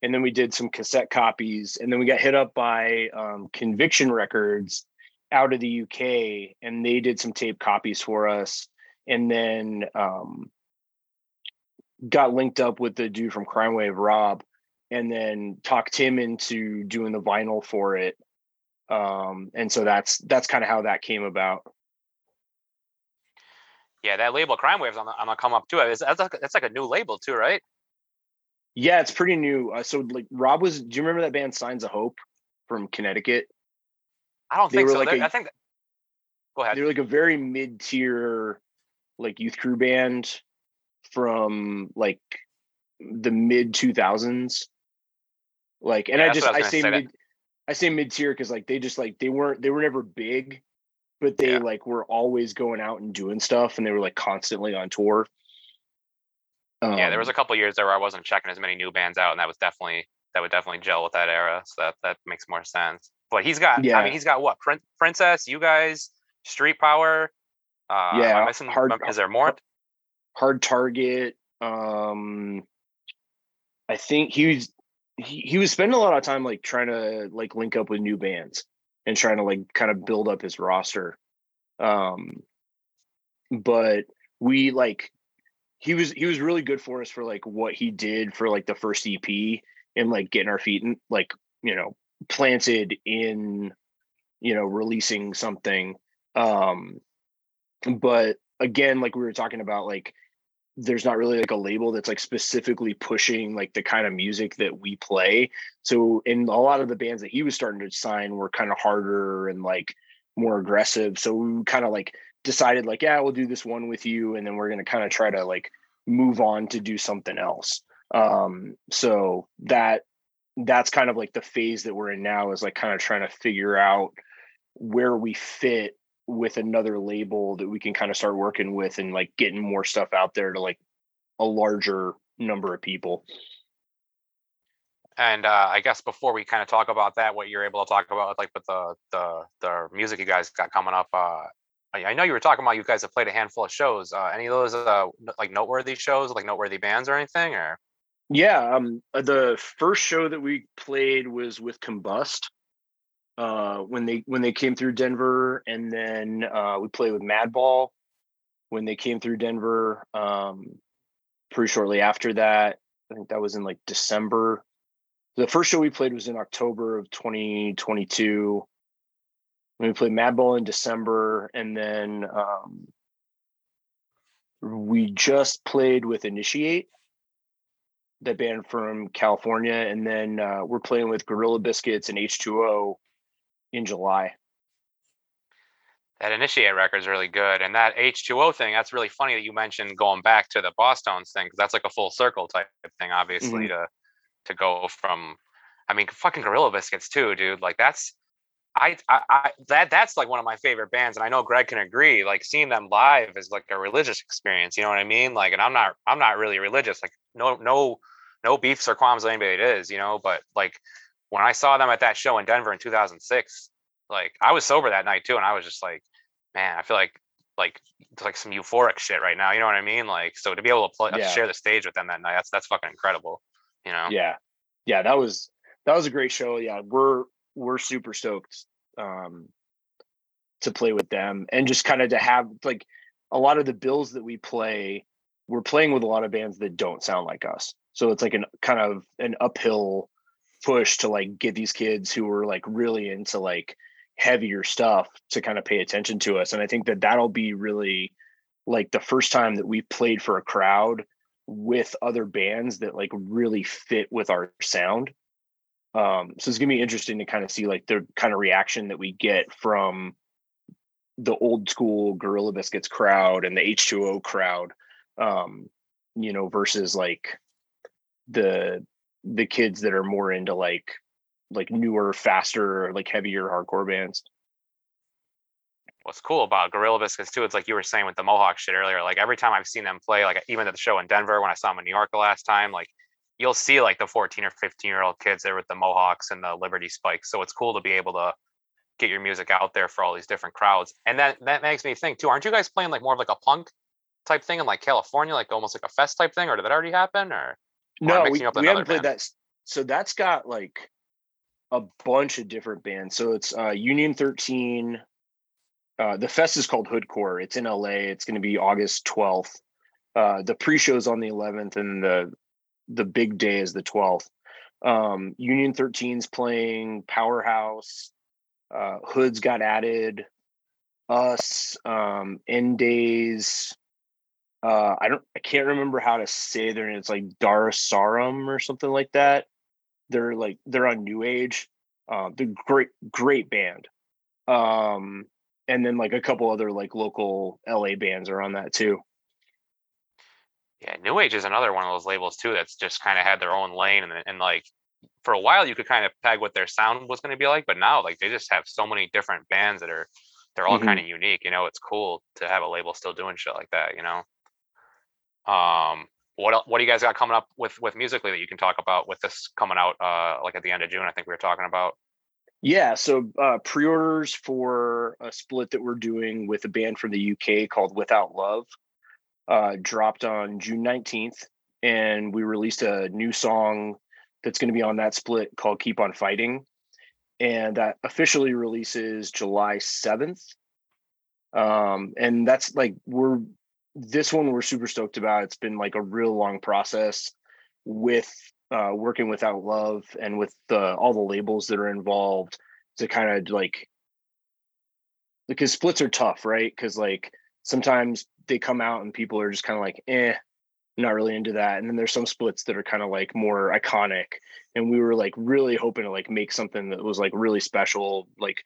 and then we did some cassette copies and then we got hit up by um, Conviction Records out of the UK and they did some tape copies for us and then um, got linked up with the dude from Crimewave, Rob, and then talked him into doing the vinyl for it. Um, and so that's that's kind of how that came about. Yeah, that label Crimewave's on the come up that's, like, that's like a new label too, right? Yeah, it's pretty new. Uh, so like Rob was. Do you remember that band Signs of Hope from Connecticut? I don't they think so. Like a, I think. Go ahead. They're like a very mid tier, like youth crew band from like the mid two thousands. Like, and yeah, I just I, I say mid, I say mid tier because like they just like they weren't they were never big, but they yeah. like were always going out and doing stuff, and they were like constantly on tour. Um, yeah, there was a um couple years there where I wasn't checking as many new bands out, and that was definitely that would definitely gel with that era. So that that makes more sense. But he's got, yeah. I mean, he's got what? Prin- Princess, you guys, Street Power. Uh, yeah, missing, hard. Is there more? Hard Target. Um, I think he was he, he was spending a lot of time like trying to like link up with new bands and trying to like kind of build up his roster. Um, but we like he was he was really good for us for like what he did for like the first EP and like getting our feet and like you know planted in you know releasing something. Um but again like we were talking about like there's not really like a label that's like specifically pushing like the kind of music that we play. So in a lot of the bands that he was starting to sign were kind of harder and like more aggressive. So we kind of like decided like yeah we'll do this one with you and then we're going to kind of try to like move on to do something else. Um so that that's kind of like the phase that we're in now is like kind of trying to figure out where we fit with another label that we can kind of start working with and like getting more stuff out there to like a larger number of people. And uh, I guess before we kind of talk about that, what you're able to talk about, like with the the the music you guys got coming up, uh, I know you were talking about you guys have played a handful of shows. Uh, any of those uh, like noteworthy shows, like noteworthy bands or anything, or? Yeah, um, uh, the first show that we played was with Combust uh, when they when they came through Denver, and then uh, we played with Madball when they came through Denver. Um, pretty shortly after that, I think that was in like December. The first show we played was in October of 2022. We played Madball in December, and then um, we just played with Initiate, that band from California, and then uh, we're playing with Gorilla Biscuits and H2O in July. That Initiate record is really good, and that H2O thing. That's really funny that you mentioned going back to the Bosstones thing because that's like a full circle type thing, obviously mm-hmm. to to go from. I mean, fucking Gorilla Biscuits too, dude. Like that's I, I, I, that that's like one of my favorite bands, and I know Greg can agree. Like seeing them live is like a religious experience. You know what I mean? Like, and I'm not, I'm not really religious. Like, no, no, no beefs or qualms with anybody it is, you know. But like when I saw them at that show in Denver in 2006, like I was sober that night too, and I was just like, man, I feel like like it's like some euphoric shit right now. You know what I mean? Like, so to be able to play, yeah. share the stage with them that night, that's that's fucking incredible. You know? Yeah, yeah, that was that was a great show. Yeah, we're we're super stoked um, to play with them and just kind of to have like a lot of the bills that we play we're playing with a lot of bands that don't sound like us. So it's like an kind of an uphill push to like get these kids who are like really into like heavier stuff to kind of pay attention to us. And i think that that'll be really like the first time that we played for a crowd with other bands that like really fit with our sound um, so it's gonna be interesting to kind of see like the kind of reaction that we get from the old school Gorilla Biscuits crowd and the H2O crowd, um, you know, versus like the the kids that are more into like like newer, faster, like heavier hardcore bands. What's cool about Gorilla Biscuits too, it's like you were saying with the Mohawk shit earlier. Like every time I've seen them play, like even at the show in Denver when I saw them in New York the last time, like you'll see like the 14 or 15 year old kids there with the mohawks and the liberty spikes so it's cool to be able to get your music out there for all these different crowds and that that makes me think too aren't you guys playing like more of like a punk type thing in like california like almost like a fest type thing or did that already happen or no we, we haven't played that so that's got like a bunch of different bands so it's uh union 13 uh the fest is called hoodcore it's in la it's going to be august 12th uh the pre-show's on the 11th and the the big day is the 12th. Um, Union 13's playing Powerhouse. Uh, Hoods got added. Us, um, End Days. Uh, I don't, I can't remember how to say their name. It's like Darasarum or something like that. They're like they're on New Age. Uh, they're great, great band. Um, and then like a couple other like local LA bands are on that too. Yeah, New Age is another one of those labels too that's just kind of had their own lane and, and like for a while you could kind of peg what their sound was going to be like, but now like they just have so many different bands that are they're all mm-hmm. kind of unique. You know, it's cool to have a label still doing shit like that. You know. Um, what what do you guys got coming up with with musically that you can talk about with this coming out uh like at the end of June? I think we were talking about. Yeah, so uh, pre-orders for a split that we're doing with a band from the UK called Without Love uh, dropped on June 19th, and we released a new song that's going to be on that split called Keep on Fighting. And that officially releases July 7th. Um, and that's like, we're this one we're super stoked about. It's been like a real long process with uh, working without love and with the all the labels that are involved to kind of like because splits are tough, right? Because like sometimes they come out and people are just kind of like, eh, not really into that. And then there's some splits that are kind of like more iconic. And we were like really hoping to like make something that was like really special. Like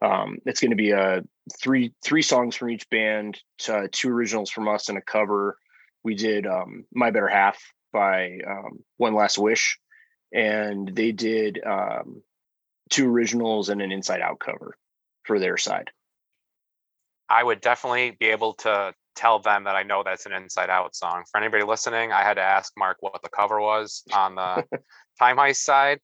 um it's going to be a three three songs from each band, uh, two originals from us and a cover. We did um My Better Half by um, One Last Wish, and they did um two originals and an inside out cover for their side. I would definitely be able to tell them that I know that's an Inside Out song. For anybody listening, I had to ask Mark what the cover was on the Time Heist side.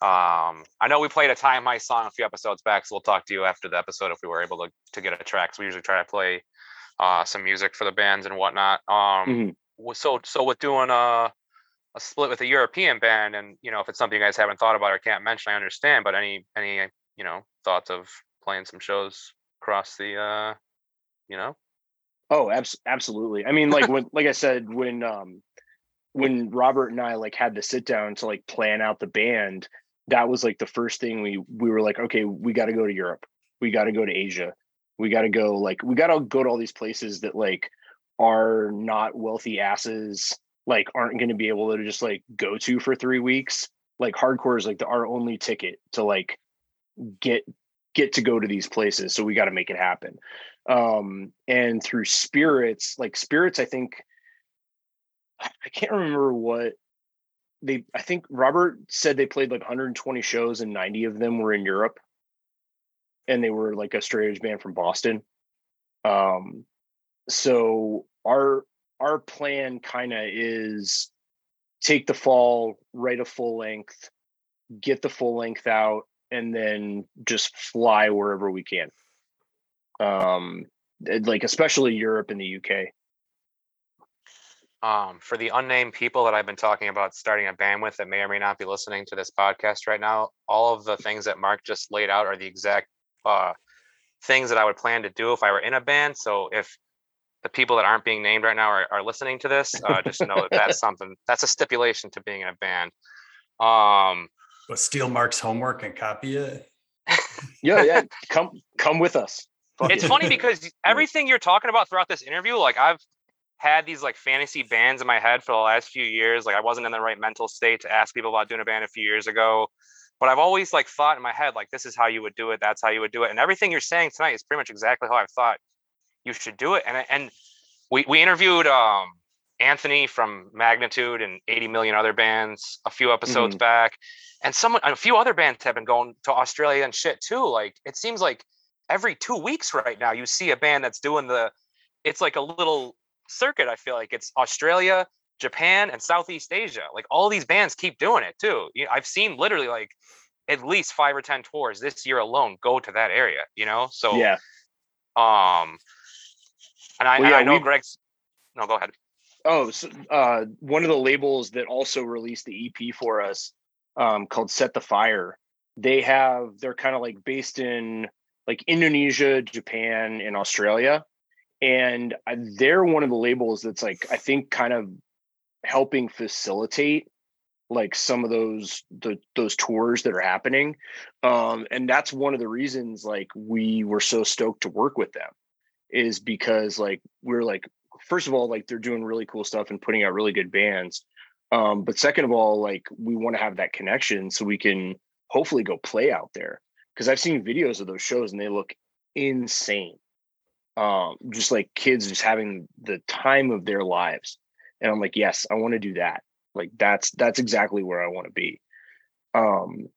Um, I know we played a Time Heist song a few episodes back, so we'll talk to you after the episode if we were able to, to get a track. So we usually try to play uh, some music for the bands and whatnot. Um, Mhm. so so with doing a a split with a European band, and you know if it's something you guys haven't thought about or can't mention, I understand. But any any you know thoughts of playing some shows across the uh, you know Oh, abs- absolutely. I mean, like when, like I said, when um, when Robert and I like had to sit down to like plan out the band, that was like the first thing we we were like, okay, we got to go to Europe, we got to go to Asia, we got to go like we got to go to all these places that like are not wealthy asses like aren't going to be able to just like go to for three weeks. Like hardcore is like the, our only ticket to like get get to go to these places, so we got to make it happen um and through spirits like spirits i think i can't remember what they i think robert said they played like 120 shows and 90 of them were in europe. And they were like a straight edge band from boston. Um so our our plan kind of is take the fall write a full length get the full length out and then just fly wherever we can um like especially europe and the uk um, for the unnamed people that I've been talking about starting a band with that may or may not be listening to this podcast right now, all of the things that Mark just laid out are the exact uh, things that I would plan to do if I were in a band. So if the people that aren't being named right now are, are listening to this, uh, just know that that's something that's a stipulation to being in a band. Um, But steal Mark's homework and copy it. yeah yeah come come with us Fuck it's it. funny because everything you're talking about throughout this interview, like I've had these like fantasy bands in my head for the last few years. Like I wasn't in the right mental state to ask people about doing a band a few years ago. But I've always like thought in my head, like this is how you would do it, that's how you would do it. And everything you're saying tonight is pretty much exactly how I've thought you should do it. And and we we interviewed um Anthony from Magnitude and 80 million other bands a few episodes back. And someone a few other bands have been going to Australia and shit too. Like it seems like every two weeks right now you see a band that's doing the it's like a little circuit i feel like. It's australia japan and southeast asia. Like all these bands keep doing it too. You know, i've seen literally like at least five or ten tours this year alone go to that area you know? So yeah. um and i, Well, yeah, I know greg's no go ahead. Oh so, uh one of the labels that also released the ep for us um called set the fire they have they're kind of like based in like indonesia japan and australia. And they're one of the labels that's like i think kind of helping facilitate like some of those the those tours that are happening. Um and that's one of the reasons like we were so stoked to work with them is because like we're like first of all like they're doing really cool stuff and putting out really good bands. Um but second of all like we want to have that connection so we can hopefully go play out there because i've seen videos of those shows and they look insane. Um just like kids just having the time of their lives. And i'm like yes i want to do that. Like that's that's exactly where i want to be. Um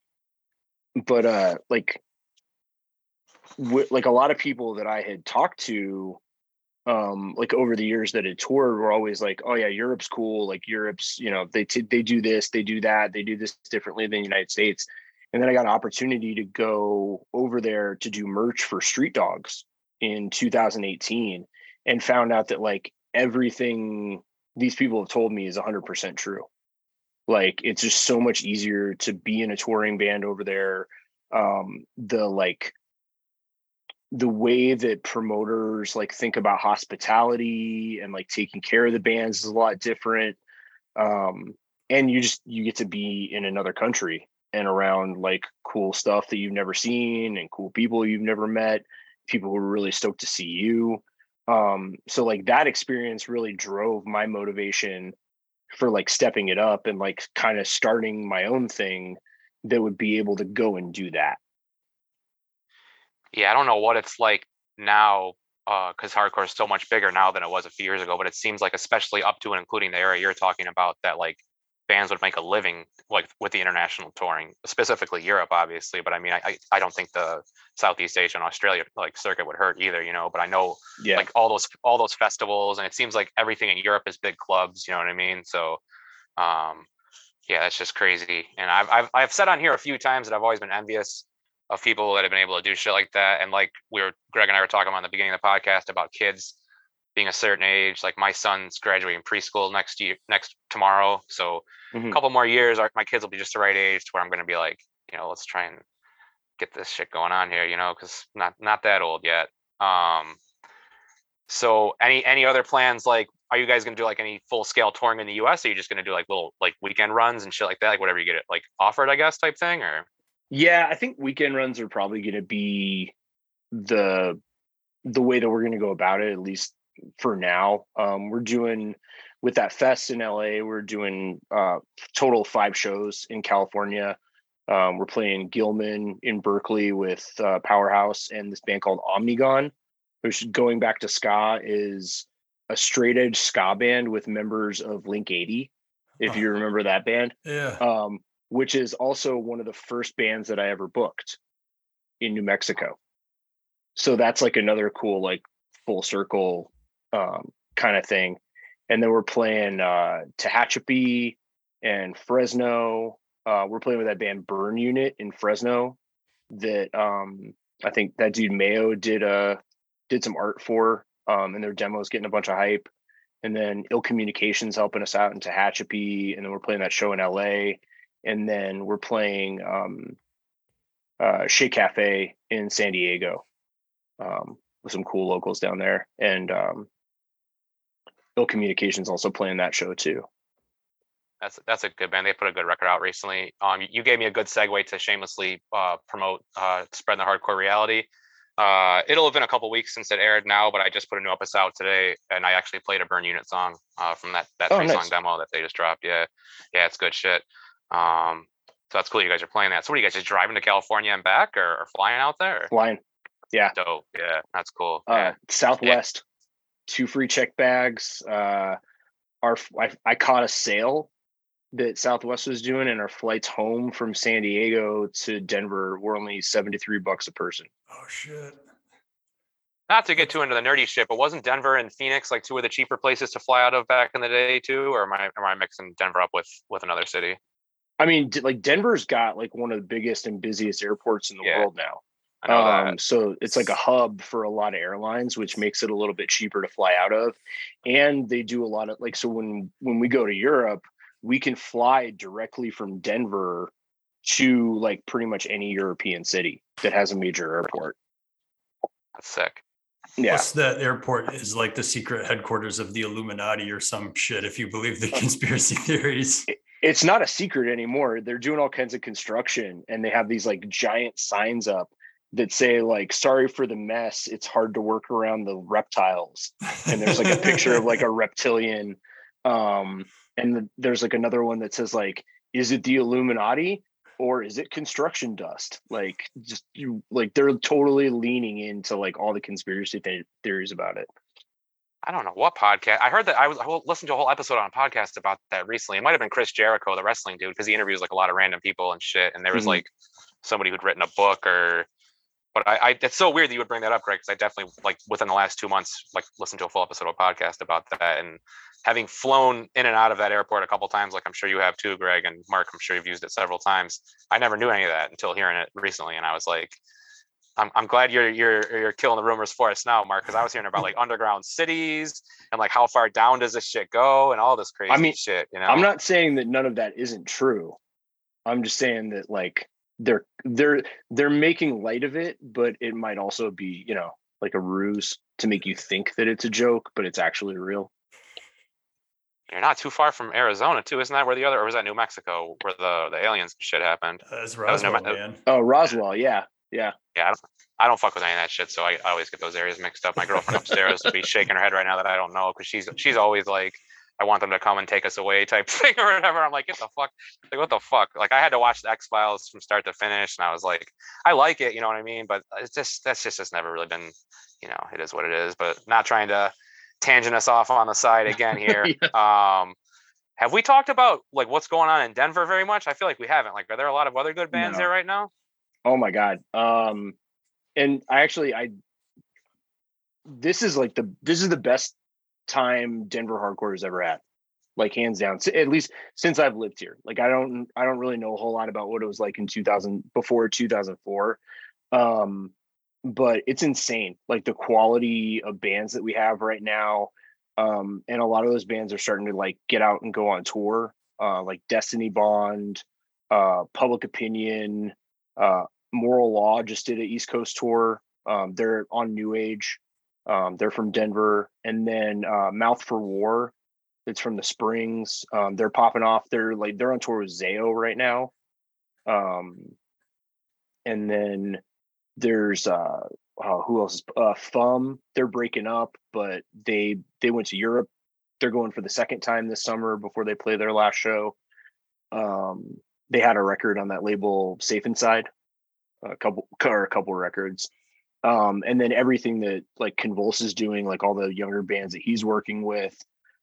but uh like like a lot of people that i had talked to um like over the years that had toured were always like oh yeah europe's cool. Like europe's you know they t- they do this they do that they do this differently than the united states and then i got an opportunity to go over there to do merch for street dogs in 2018 and found out that like everything these people have told me is 100% true. Like it's just so much easier to be in a touring band over there um the like the way that promoters like think about hospitality and like taking care of the bands is a lot different um and you just you get to be in another country and around like cool stuff that you've never seen and cool people you've never met people who are really stoked to see you. Um so like that experience really drove my motivation for like stepping it up and like kind of starting my own thing that would be able to go and do that. Yeah i don't know what it's like now because hardcore is so much bigger now than it was a few years ago but it seems like especially up to and including the area you're talking about that like bands would make a living like with the international touring, specifically Europe, obviously. But I mean, I I don't think the Southeast Asia and Australia like circuit would hurt either, you know. But I know Yeah. like all those all those festivals, and it seems like everything in Europe is big clubs. You know what I mean? So, um, yeah, that's just crazy. And I've I've I've said on here a few times that I've always been envious of people that have been able to do shit like that. And like we were Greg and I were talking about in the beginning of the podcast about kids being a certain age. Like my son's graduating preschool next year, next tomorrow. So Mhm. a couple more years, my kids will be just the right age to where I'm going to be like, you know, let's try and get this shit going on here, you know, because not not that old yet. Um, so any any other plans? Like, are you guys going to do like any full scale touring in the U.S? Or are you just going to do like little like weekend runs and shit like that, like whatever you get it like offered, I guess, type thing, or Yeah, I think weekend runs are probably going to be the the way that we're going to go about it at least for now. Um, we're doing with that fest in LA. We're doing uh, total five shows in California. Um, we're playing Gilman in Berkeley with uh, Powerhouse and this band called Omnigone, which going back to ska is a straight edge ska band with members of Link 80. If you remember that band Yeah. um, which is also one of the first bands that I ever booked in New Mexico. So that's like another cool, like full circle um, kind of thing. And then we're playing uh, Tehachapi and Fresno. Uh, we're playing with that band Burn Unit in Fresno. That um, I think that dude Mayo did uh did some art for, um, and their demos getting a bunch of hype. And then Ill Communications helping us out in Tehachapi, and then we're playing that show in LA and then we're playing um, uh, Che Cafe in San Diego um, with some cool locals down there, and um, Ill Communications also playing that show too. that's that's a good band. They put a good record out recently. Um, you, gave me a good segue to shamelessly uh, promote uh, spread the hardcore reality. Uh, it'll have been a couple weeks since it aired now, but I just put a new episode out today, and I actually played a Burn Unit song uh, from that that Oh, three song demo that they just dropped. Yeah, yeah, it's good shit. Um, so that's cool. You guys are playing that. So what are you guys just driving to California and back, or, or flying out there? Flying Yeah. Dope. Yeah, that's cool. uh, yeah. Southwest, two free check bags. Uh, our I, I caught a sale that Southwest was doing, and our flights home from San Diego to Denver were only seventy three bucks a person. Oh shit. Not to get too into the nerdy shit, but wasn't Denver and Phoenix like two of the cheaper places to fly out of back in the day too? Or am I am I mixing Denver up with with another city? I mean, like Denver's got like one of the biggest and busiest airports in the Yeah, world now. I know Um, so it's like a hub for a lot of airlines, which makes it a little bit cheaper to fly out of. And they do a lot of like so when when we go to Europe, we can fly directly from Denver to like pretty much any European city that has a major airport. That's sick. Yeah. Plus, that airport is like the secret headquarters of the Illuminati or some shit, if you believe the conspiracy theories. it's not a secret anymore. They're doing all kinds of construction and they have these like giant signs up that say like sorry for the mess. It's hard to work around the reptiles. And there's like a picture of like a reptilian um and the, there's like another one that says like is it the Illuminati or is it construction dust? Like just you like they're totally leaning into like all the conspiracy th- theories about it. I don't know what podcast. I heard that I was I listened to a whole episode on a podcast about that recently. It might have been Chris Jericho, the wrestling dude, because he interviews like a lot of random people and shit. And there was Mhm. like somebody who'd written a book or. But I, I, it's so weird that you would bring that up, Greg, because I definitely like within the last two months, like listened to a full episode of a podcast about that, and having flown in and out of that airport a couple times, like I'm sure you have too, Greg and Mark. I'm sure you've used it several times. I never knew any of that until hearing it recently, and I was like, I'm, I'm glad you're you're you're killing the rumors for us now, Mark, because I was hearing about like underground cities and like how far down does this shit go and all this crazy I mean, shit. You know, I'm not saying that none of that isn't true. I'm just saying that like they're they're they're making light of it, but it might also be, you know, like a ruse to make you think that it's a joke, but it's actually real. you're not too far from Arizona too, isn't that where the other or was that New Mexico where the the aliens and shit happened? Uh, That's was no Roswell, ma- man. Oh, Roswell, yeah. Yeah. Yeah, I don't, I don't fuck with any of that shit, so I, I always get those areas mixed up. My girlfriend upstairs will be shaking her head right now that I don't know because she's she's always like, I want them to come and take us away type thing or whatever. I'm like, get the fuck, like what the fuck? Like I had to watch the X Files from start to finish, and I was like, I like it, you know what I mean? But it's just that's just just never really been, you know, it is what it is. But not trying to tangent us off on the side again here. Um, have we talked about like what's going on in Denver very much? I feel like we haven't. Like, are there a lot of other good bands No. there right now? Oh my god. Um and I actually I this is like the this is the best time Denver hardcore has ever had. Like hands down. At least since I've lived here. Like I don't I don't really know a whole lot about what it was like in 2000 before 2004. Um but it's insane. Like the quality of bands that we have right now. Um and a lot of those bands are starting to like get out and go on tour. Uh like Destiny Bond, uh Public Opinion, uh Moral Law just did an East Coast tour. Um, they're on New Age. Um, they're from Denver, and then uh, Mouth for War. It's from the Springs. Um, they're popping off. They're like they're on tour with Zayo right now. Um, and then there's uh, uh who else? Uh, Faim. They're breaking up, but they they went to Europe. They're going for the second time this summer before they play their last show. Um, they had a record on that label, Safe Inside a couple or a couple records um and then everything that like convulse is doing like all the younger bands that he's working with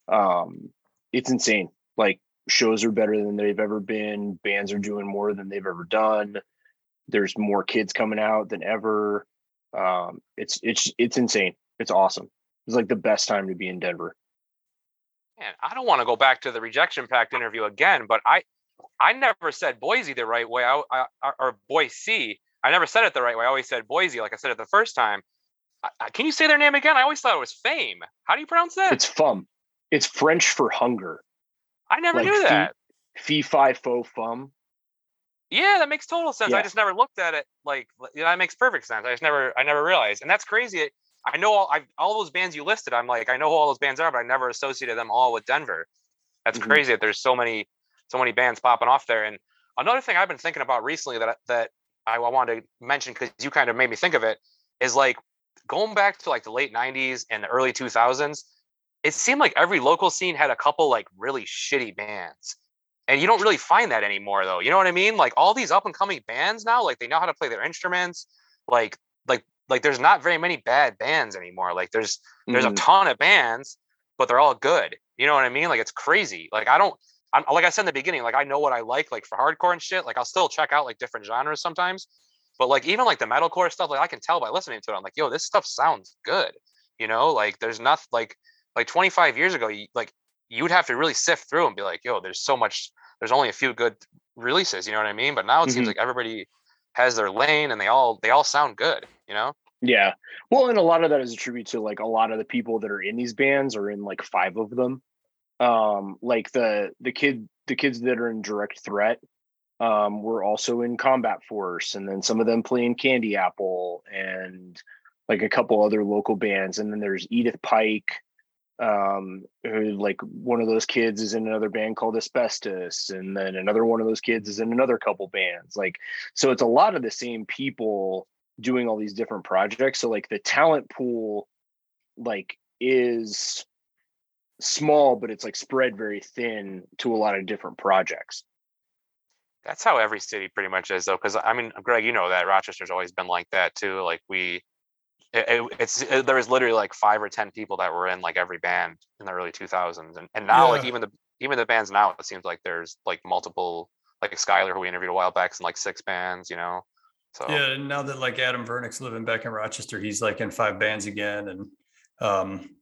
um it's insane. Like shows are better than they've ever been. Bands are doing more than they've ever done. There's more kids coming out than ever. Um it's it's it's insane. It's awesome. It's like the best time to be in denver. Man, I don't want to go back to the rejection pact interview again, but I I never said Boise the right way. I, I or Boise. I never said it the right way. I always said Boise, like I said it the first time. I, can you say their name again? I always thought it was Fame. How do you pronounce that? it's fun it's french for hunger I never like knew that. fee fi fo fum Yeah, that makes total sense. I just never looked at it like that makes perfect sense. I just never I never realized, and that's crazy. I know all I all those bands you listed. I'm like I know who all those bands are, but I never associated them all with Denver. That's Mhm. crazy that there's so many so many bands popping off there. And another thing I've been thinking about recently that that I wanted to mention because you kind of made me think of it is like going back to like the late 90s and the early 2000s. It seemed like every local scene had a couple like really shitty bands and you don't really find that anymore though you know what i mean like all these up and coming bands now like they know how to play their instruments like like like there's not very many bad bands anymore like there's there's a Mhm. ton of bands but they're all good you know what i mean like it's crazy like i don't I'm, like i said in the beginning like i know what i like like for hardcore and shit like i'll still check out like different genres sometimes but like even like the metalcore stuff like i can tell by listening to it i'm like yo this stuff sounds good you know like there's nothing like like 25 years ago you, like you'd have to really sift through and be like yo there's so much there's only a few good releases you know what i mean but now it seems Mhm. like everybody has their lane and they all they all sound good you know Yeah. Well, and a lot of that is a tribute to like a lot of the people that are in these bands are in like five of them. Um, like the the kid the kids that are in direct threat um were also in combat force and then some of them play in candy apple and like a couple other local bands and then there's edith pike um who like one of those kids is in another band called asbestos and then another one of those kids is in another couple bands like so it's a lot of the same people doing all these different projects so like the talent pool like is small but it's like spread very thin to a lot of different projects that's how every city pretty much is though because i mean greg you know that rochester's always been like that too like we it, it- it's it, there was literally like five or ten people that were in like every band in the early 2000s and, and now like even the even the bands now it seems like there's like multiple like skylar who we interviewed a while back in like six bands you know so Yeah, and now that like Adam Vernick's living back in Rochester, he's like in five bands again. And um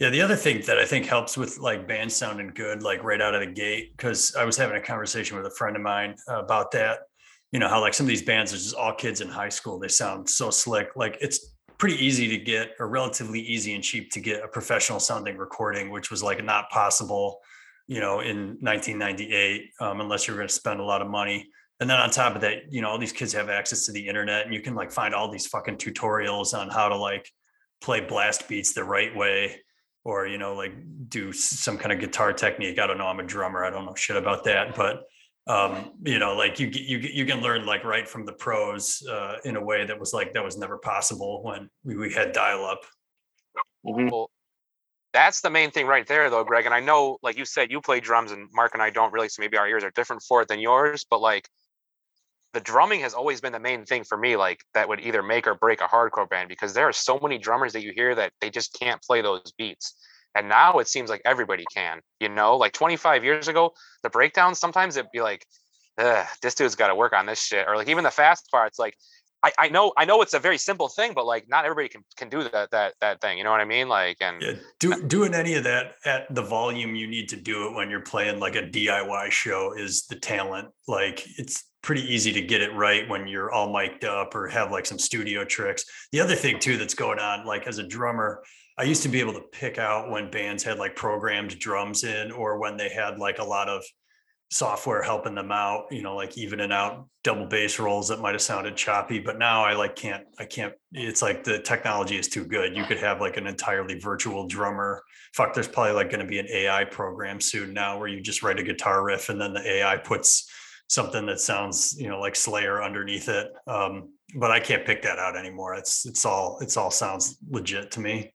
yeah, the other thing that I think helps with like bands sounding good, like right out of the gate, because I was having a conversation with a friend of mine about that. You know, how like some of these bands are just all kids in high school, they sound so slick. Like it's pretty easy to get or relatively easy and cheap to get a professional sounding recording, which was like not possible, you know, in 1998, um, unless you're going to spend a lot of money and then on top of that you know all these kids have access to the internet and you can like find all these fucking tutorials on how to like play blast beats the right way or you know like do some kind of guitar technique i don't know i'm a drummer i don't know shit about that but um you know like you you you can learn like right from the pros uh in a way that was like that was never possible when we, we had dial up Mhm. Well, that's the main thing right there, though, Greg. And I know, like you said, you play drums, and Mark and I don't really, so maybe our ears are different for it than yours. But like, the drumming has always been the main thing for me. Like that would either make or break a hardcore band because there are so many drummers that you hear that they just can't play those beats. And now it seems like everybody can, you know, like 25 years ago, the breakdowns sometimes it'd be like, this dude's got to work on this shit. Or like even the fast parts, like I, I know I know it's a very simple thing, but like not everybody can can do that that that thing. You know what I mean? Like and yeah, do, doing any of that at the volume you need to do it when you're playing like a DIY show is the talent. Like it's pretty easy to get it right when you're all mic'd up or have like some studio tricks. The other thing too that's going on, like as a drummer, I used to be able to pick out when bands had like programmed drums in or when they had like a lot of software helping them out, you know, like evening out double bass rolls that might have sounded choppy, but now I like can't, I can't, it's like the technology is too good. You could have like an entirely virtual drummer. Fuck, there's probably like going to be an AI program soon now where you just write a guitar riff and then the AI puts something that sounds, you know, like Slayer underneath it. Um, but I can't pick that out anymore. It's, it's all, it's all sounds legit to me.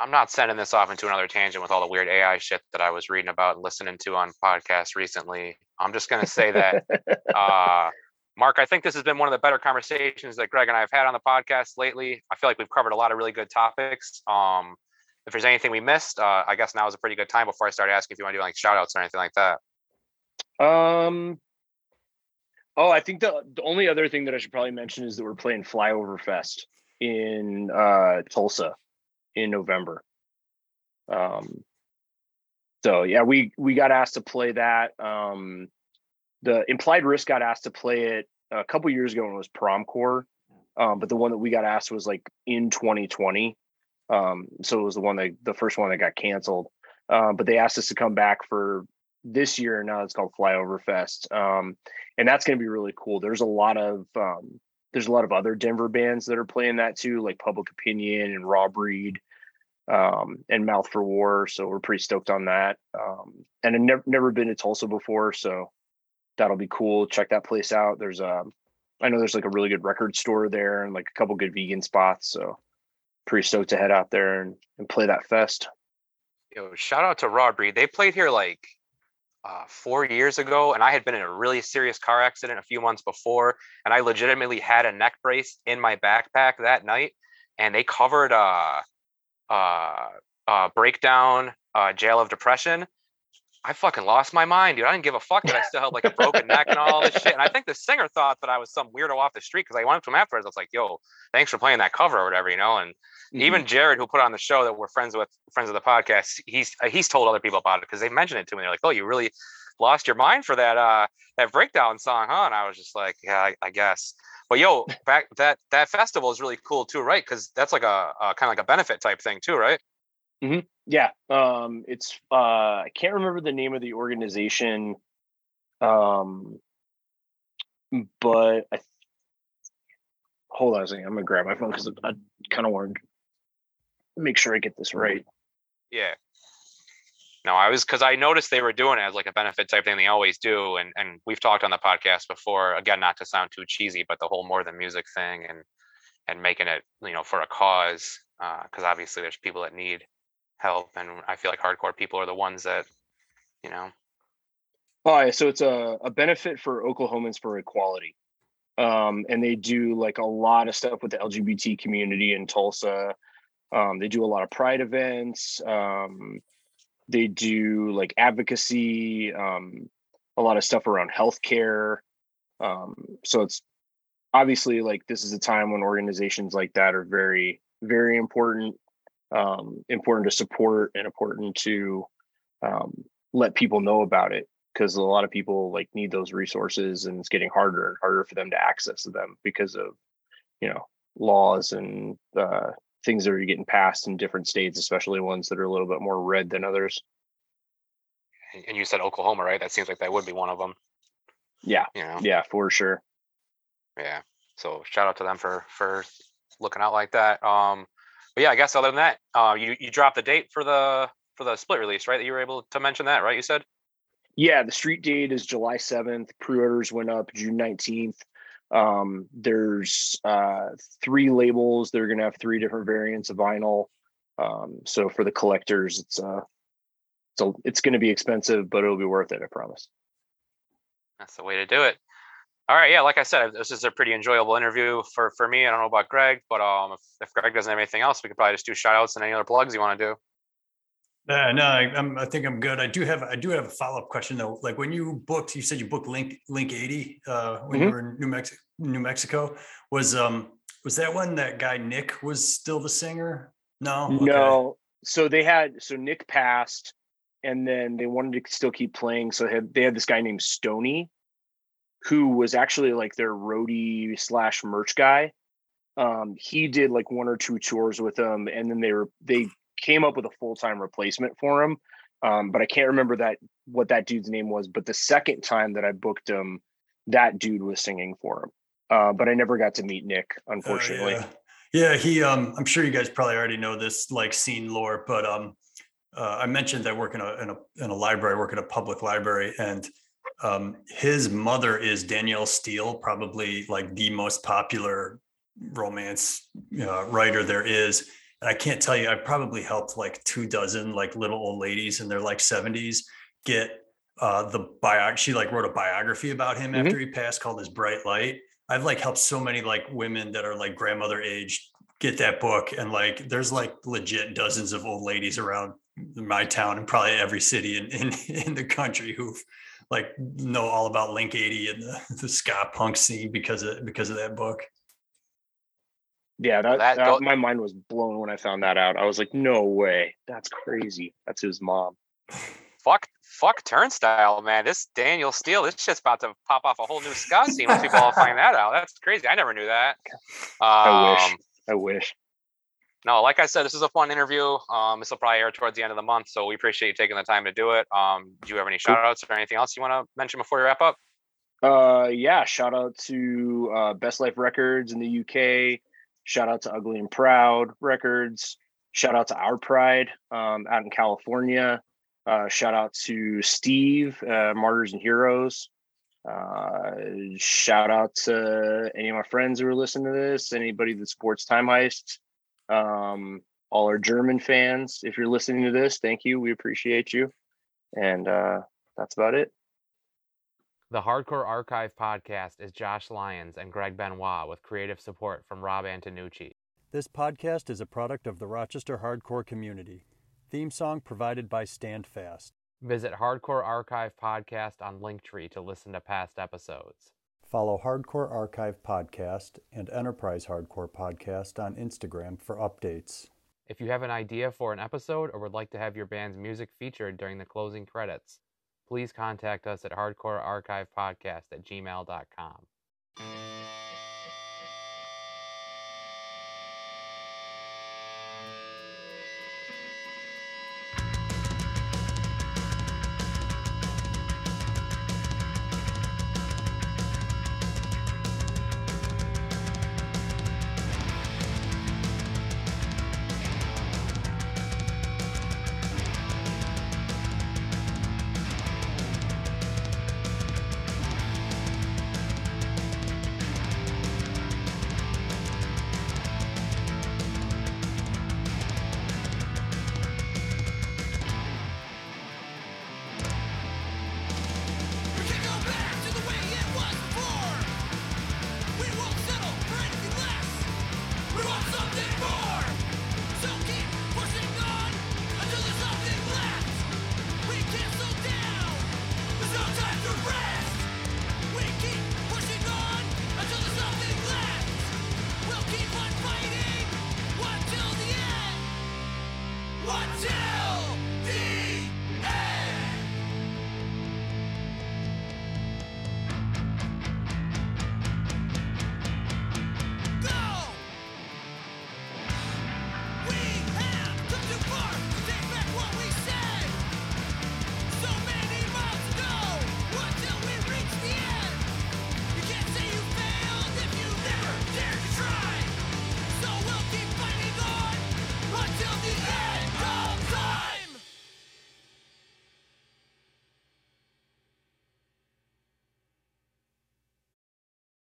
I'm not sending this off into another tangent with all the weird AI shit that I was reading about and listening to on podcasts recently. I'm just going to say that, uh, Mark, I think this has been one of the better conversations that Greg and I have had on the podcast lately. I feel like we've covered a lot of really good topics. Um, if there's anything we missed, uh, I guess now is a pretty good time before I start asking if you want to do like shout outs or anything like that. Um, oh, I think the, the only other thing that I should probably mention is that we're playing Flyover Fest in uh, Tulsa in November. Um, so yeah, we we got asked to play that. Um, the Implied Risk got asked to play it a couple years ago when it was Promcore, um, but the one that we got asked was like in 2020. Um, so it was the one that the first one that got canceled. Um, but they asked us to come back for this year. Now it's called Flyover Fest, um, and that's going to be really cool. There's a lot of um, there's a lot of other Denver bands that are playing that too, like Public Opinion and Raw Breed um, and Mouth for War. So we're pretty stoked on that. Um, and I've never never been to Tulsa before, so that'll be cool. Check that place out. There's a, um, know there's like a really good record store there and like a couple good vegan spots. So pretty stoked to head out there and, and play that fest. Yo, shout out to Raw Breed. They played here like uh, four years ago, and I had been in a really serious car accident a few months before, and I legitimately had a neck brace in my backpack that night. And they covered uh, uh, uh, breakdown, uh, jail of depression. I fucking lost my mind, dude. I didn't give a fuck that I still had like a broken neck and all this shit. And I think the singer thought that I was some weirdo off the street because I went up to him afterwards. I was like, "Yo, thanks for playing that cover or whatever," you know. And mm-hmm. even Jared, who put on the show that we're friends with, friends of the podcast, he's uh, he's told other people about it because they mentioned it to me. They're like, "Oh, you really lost your mind for that uh that breakdown song, huh?" And I was just like, "Yeah, I, I guess." But yo, back that that festival is really cool too, right? Because that's like a, a kind of like a benefit type thing too, right? Mm-hmm. Yeah, um, it's uh, I can't remember the name of the organization, um, but I hold on a second. I'm gonna grab my phone because I kind of wanted to make sure I get this right. Yeah. No, I was because I noticed they were doing it as like a benefit type thing. They always do, and and we've talked on the podcast before. Again, not to sound too cheesy, but the whole more than music thing and and making it you know for a cause because uh, obviously there's people that need help, and I feel like hardcore people are the ones that you know. Oh, yeah, so it's a, a benefit for Oklahomans for equality. Um, and they do like a lot of stuff with the LGBT community in Tulsa. Um, they do a lot of pride events. Um, they do like advocacy, um, a lot of stuff around healthcare. Um, so it's obviously like this is a time when organizations like that are very, very important, um, important to support and important to um, let people know about it because a lot of people like need those resources and it's getting harder and harder for them to access them because of you know laws and uh, things that are getting passed in different states, especially ones that are a little bit more red than others. And you said Oklahoma, right? That seems like that would be one of them. Yeah. You know? Yeah, for sure. Yeah. So shout out to them for for looking out like that. Um, but yeah, I guess other than that, uh, you you dropped the date for the for the split release, right? That you were able to mention that, right? You said. Yeah, the street date is July seventh. Pre-orders went up June nineteenth. Um, there's uh, three labels. They're going to have three different variants of vinyl. Um, so for the collectors, it's uh, so it's going to be expensive, but it'll be worth it. I promise. That's the way to do it. All right, yeah, like I said, this is a pretty enjoyable interview for for me. I don't know about Greg, but um, if, if Greg doesn't have anything else, we could probably just do shout outs and any other plugs you want to do. Uh, no, I, I'm, I think I'm good. I do have, I do have a follow up question though. Like when you booked, you said you booked Link Link 80 uh, when you Mhm. were in New Mexico. New Mexico was um was that when that guy Nick was still the singer? No, Okay. No. So they had so Nick passed, and then they wanted to still keep playing. So they had they had this guy named Stony, who was actually like their roadie slash merch guy. Um, he did like one or two tours with them, and then they were they came up with a full time replacement for him. Um, but I can't remember that what that dude's name was. But the second time that I booked him, that dude was singing for him. Uh, but I never got to meet Nick, Uh, unfortunately. yeah. yeah, he um I'm sure you guys probably already know this like scene lore, but um uh, I mentioned I work in a in a in a library, I work in a public library, and um his mother is Danielle Steel, probably like the most popular romance uh, writer there is. And I can't tell you, I probably helped like two dozen like little old ladies in their like 70s get uh the bio she like wrote a biography about him Mhm. after he passed called his bright light I've like helped so many like women that are like grandmother age get that book and like there's like legit dozens of old ladies around my town and probably every city in in, in the country who've like know all about Link 80 and the, the ska punk scene because of because of that book. Yeah, that, That that- my mind was blown when I found that out. I was like, no way. That's crazy. That's his mom. Fuck, fuck Turnstile, man. This Daniel Steel, this shit's about to pop off a whole new ska scene once people all find that out. That's crazy. I never knew that. I wish. Um, I wish. No, like I said, this is a fun interview. Um, this will probably air towards the end of the month, so we appreciate you taking the time to do it. Um, do you have any shout outs or anything else you want to mention before we wrap up? Uh yeah, shout out to uh Best Life Records in the UK. Shout out to Ugly and Proud Records. Shout out to Our Pride um out in California. Uh shout out to Steve, uh Martyrs and Heroes. Uh shout out to any of my friends who are listening to this, anybody that supports Time Heist. Um all our German fans, if you're listening to this, thank you. We appreciate you. And uh that's about it. The Hardcore Archive podcast is Josh Lyons and Greg Benoit with creative support from Rob Antonucci. This podcast is a product of the Rochester hardcore community. Theme song provided by Stand Fast. Visit Hardcore Archive Podcast on Linktree to listen to past episodes. Follow Hardcore Archive Podcast and Enterprise Hardcore Podcast on Instagram for updates. If you have an idea for an episode or would like to have your band's music featured during the closing credits, please contact us at hardcorearchivepodcast at gmail.com.